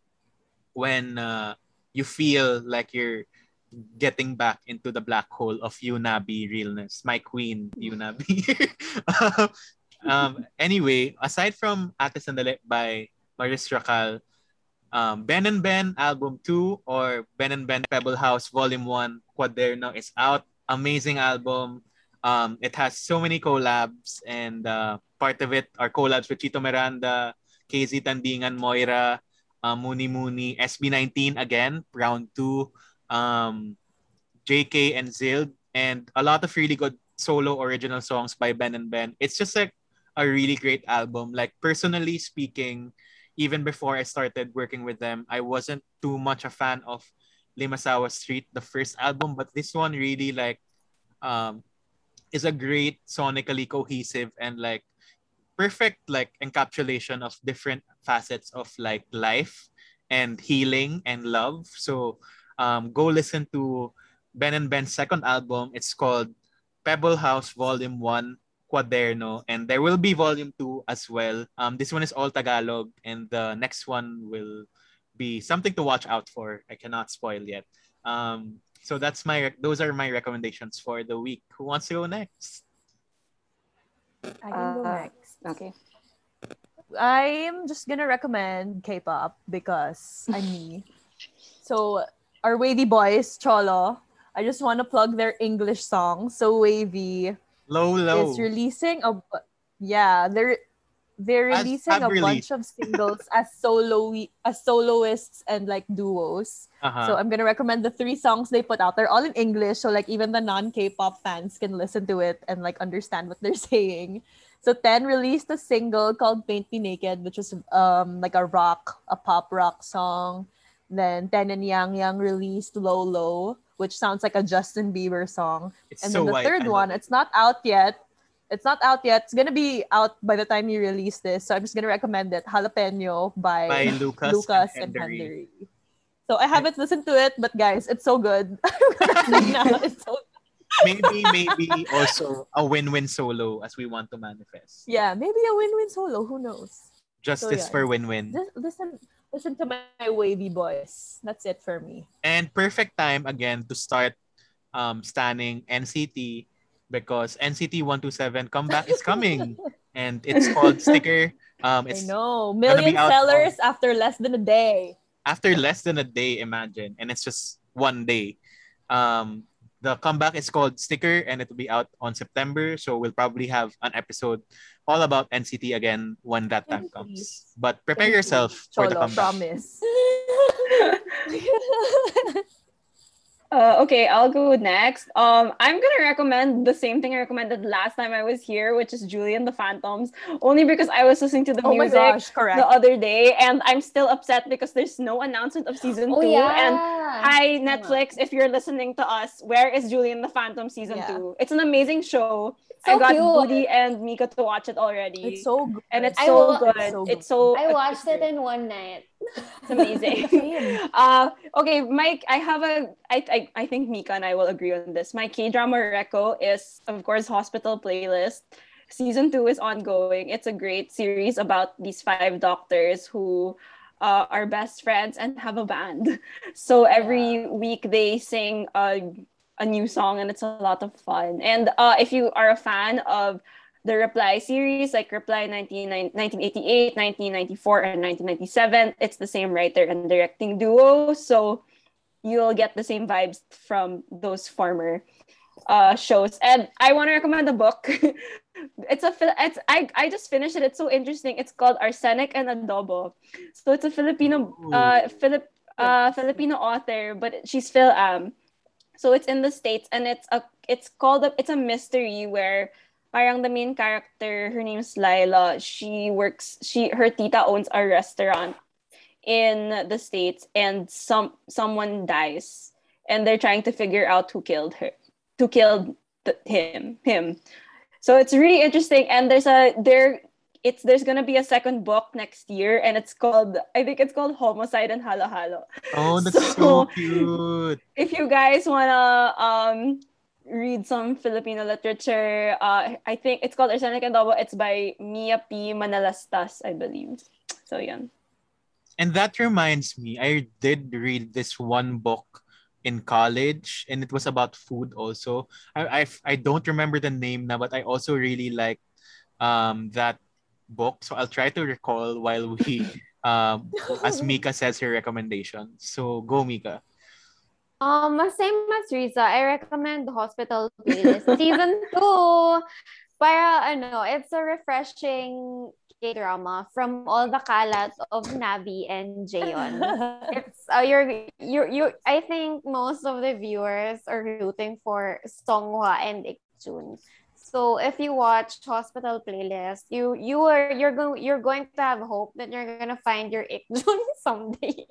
when uh, you feel like you're getting back into the black hole of Yoo Nabi realness. My queen, Yoo Nabi. <laughs> um, anyway, aside from Ate Sandali by Maris Racal, um, Ben and Ben album 2 or Ben and Ben Pebble House volume 1 Kuwaderno is out. Amazing album. Um, it has so many collabs and uh, part of it are collabs with Chito Miranda, KZ Tandingan, Moira, uh, Muni Muni, SB19 again, round 2, um, JK and Zild, and a lot of really good solo original songs by Ben and Ben. It's just like a really great album. Like personally speaking, even before I started working with them, I wasn't too much a fan of Limasawa Street, the first album, but this one really like um is a great sonically cohesive and like perfect like encapsulation of different facets of like life and healing and love. So um go listen to Ben and Ben's second album. It's called Pebble House Volume 1 Kuwaderno, and there will be volume two as well. Um, this one is all Tagalog, and the next one will be something to watch out for. I cannot spoil yet. Um, so that's my those are my recommendations for the week. Who wants to go next? I can go Uh, next. Okay. I'm just gonna recommend K-pop because I'm me. <laughs> So our WayV Boys, Cholo, I just want to plug their English song. So WayV Low, low. is releasing a yeah, they're they're As- releasing a bunch of singles as solo as soloists and like duos. Uh-huh. So I'm gonna recommend the three songs they put out. They're all in English, so like even the non-K-pop fans can listen to it and like understand what they're <laughs> saying. So Ten released a single called "Paint Me Naked," which is um like a rock, a pop rock song. Then Ten and Yang Yang released "Low Low," which sounds like a Justin Bieber song. it's And so then the white. third one, it. it's not out yet. It's not out yet. It's gonna be out by the time you release this. So I'm just gonna recommend it. Jalapeno by, by <laughs> Lucas, Lucas and. Henry. So I haven't listened to it, but guys, it's so good. <laughs> I'm gonna say now, <laughs> it's so maybe maybe also a WinWin solo as we want to manifest. yeah, maybe a WinWin solo. Who knows? Justice yeah. for WinWin. Just listen, listen to my WayV boys. That's it for me. And perfect time again to start um standing NCT because NCT 127 comeback is coming and it's called Sticker. Um I know million out sellers after less than a day. after less than a day, imagine, and it's just one day. Um, the comeback is called Sticker, and it will be out on September. So we'll probably have an episode all about NCT again when that time NCT. comes. But prepare NCT. yourself for the comeback. promise. <laughs> <laughs> Uh, okay, I'll go next. Um, I'm gonna recommend the same thing I recommended last time I was here, which is Julie and the Phantoms, only because I was listening to the Oh music gosh, the other day, and I'm still upset because there's no announcement of season Oh two. yeah. And hi Netflix, if you're listening to us, where is Julie and the Phantom season Yeah. two? It's an amazing show. So I got cute. Budi and Mika to watch it already. It's so good. and it's so wa- good. It's so It's so I watched it in one night. it's amazing. <laughs> <laughs> Uh, okay, Mike, I have a. I, I I think Mika and I will agree on this. My K drama reco is of course Hospital Playlist. Season two is ongoing. It's a great series about these five doctors who uh, are best friends and have a band. <laughs> So every week they sing a a new song and it's a lot of fun. And uh, if you are a fan of the Reply series, like Reply 19, 1988, 1994, and 1997, it's the same writer and directing duo. So you'll get the same vibes from those former uh, shows. And I want to recommend a book. <laughs> it's a it's I I just finished it. It's so interesting. It's called Arsenic and Adobo. So it's a Filipino uh Philip uh Filipino author, but she's Phil Am. So it's in the states and it's a it's called a, it's a mystery where parang the main character her name's Lila. She works she her tita owns a restaurant in the states and some someone dies and they're trying to figure out who killed her who killed the, him him so it's really interesting and there's a there it's there's gonna be a second book next year and it's called i think it's called homicide and halo halo Oh, that's So- so cute. if you guys wanna um read some Filipino literature, uh, I think it's called Arsenic and Adobo. It's by Mia P. Manalastas, I believe. So yeah. And that reminds me, I did read this one book in college, and it was about food also. I I, I don't remember the name now, but I also really like um that book. So I'll try to recall while we <laughs> um as Mika says her recommendation. So go Mika. Um, same as Riza, I recommend the Hospital Playlist <laughs> Season 2. Para ano, it's a refreshing K-drama from all the kalat of Nabi and Jaeon. <laughs> It's uh, you're you you I think most of the viewers are rooting for Songhwa and Ikjun. So if you watch Hospital Playlist, you you are you're going you're going to have hope that you're gonna find your Ikjun <laughs> someday.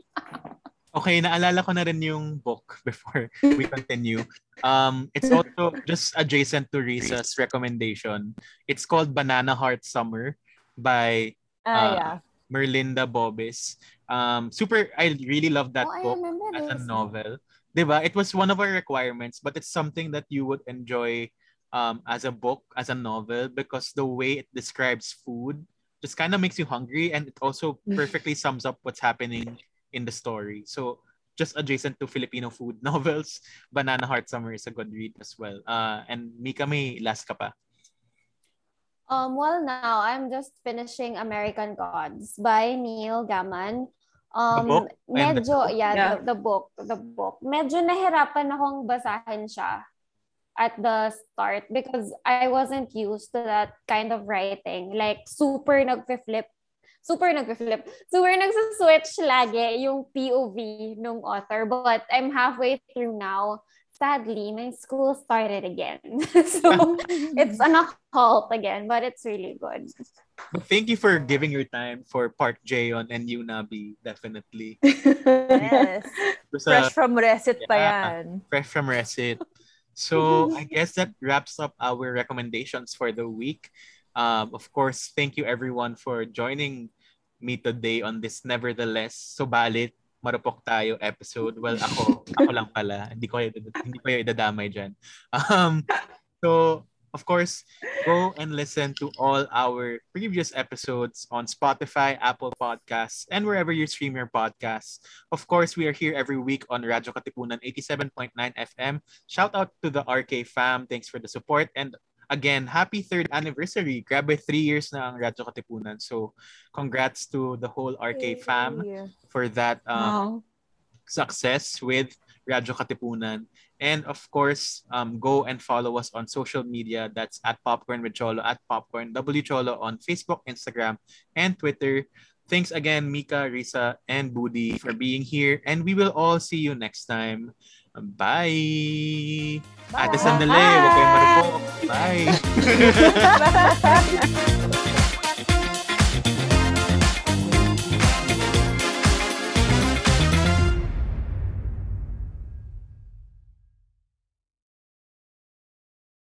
Okay, naalala ko na rin yung book before we <laughs> continue. Um, it's also just adjacent to Risa's recommendation. It's called Banana Heart Summer by ah, Uh, yeah. Merlinda Bobis. Um, super, I really love that oh, book as a this. novel. Diba? It was one of our requirements, but it's something that you would enjoy um, as a book, as a novel, because the way it describes food just kind of makes you hungry and it also <laughs> perfectly sums up what's happening in the story. So just adjacent to Filipino food <laughs> novels, Banana Heart Summer is a good read as well. Uh, and Mika, may last ka pa. Um, well, now I'm just finishing American Gods by Neil Gaiman. Um, book and the- medyo, yeah, Yeah. The, the book, the book. Medyo nahirapan akong basahin siya at the start because I wasn't used to that kind of writing. Like, super nagfe-flip super nagfe-flip. Super nagsaswitch lagi yung POV nung author. But I'm halfway through now. Sadly, my school started again. <laughs> so, <laughs> it's an halt again, but it's really good. But thank you for giving your time for Park Jayon and Yunabi, definitely. <laughs> Yes. Fresh from Resit pa Yeah. yan. fresh from Resit. So I guess that wraps up our recommendations for the week. Um, of course, thank you everyone for joining me today on this nevertheless subalit marupok tayo episode. Well, ako ako lang pala. Hindi ko hindi ko idadamay diyan. <laughs> Um, so of course, go and listen to all our previous episodes on Spotify, Apple Podcasts, and wherever you stream your podcasts. Of course, we are here every week on Radyo Katipunan 87.9 FM. Shout out to the RK fam. Thanks for the support. And again, happy third anniversary. Grabe, three years na ang Radyo Katipunan. So, congrats to the whole RK fam Yay. for that um, wow. success with Radyo Katipunan. And of course, um, go and follow us on social media. That's at Popcorn with Cholo, at Popcorn W Cholo on Facebook, Instagram, and Twitter. Thanks again, Mika, Risa, and Budi for being here. And we will all see you next time. Bye! Bye. Ate Sandali, huwag kayong marupok. Bye! Bye. <laughs>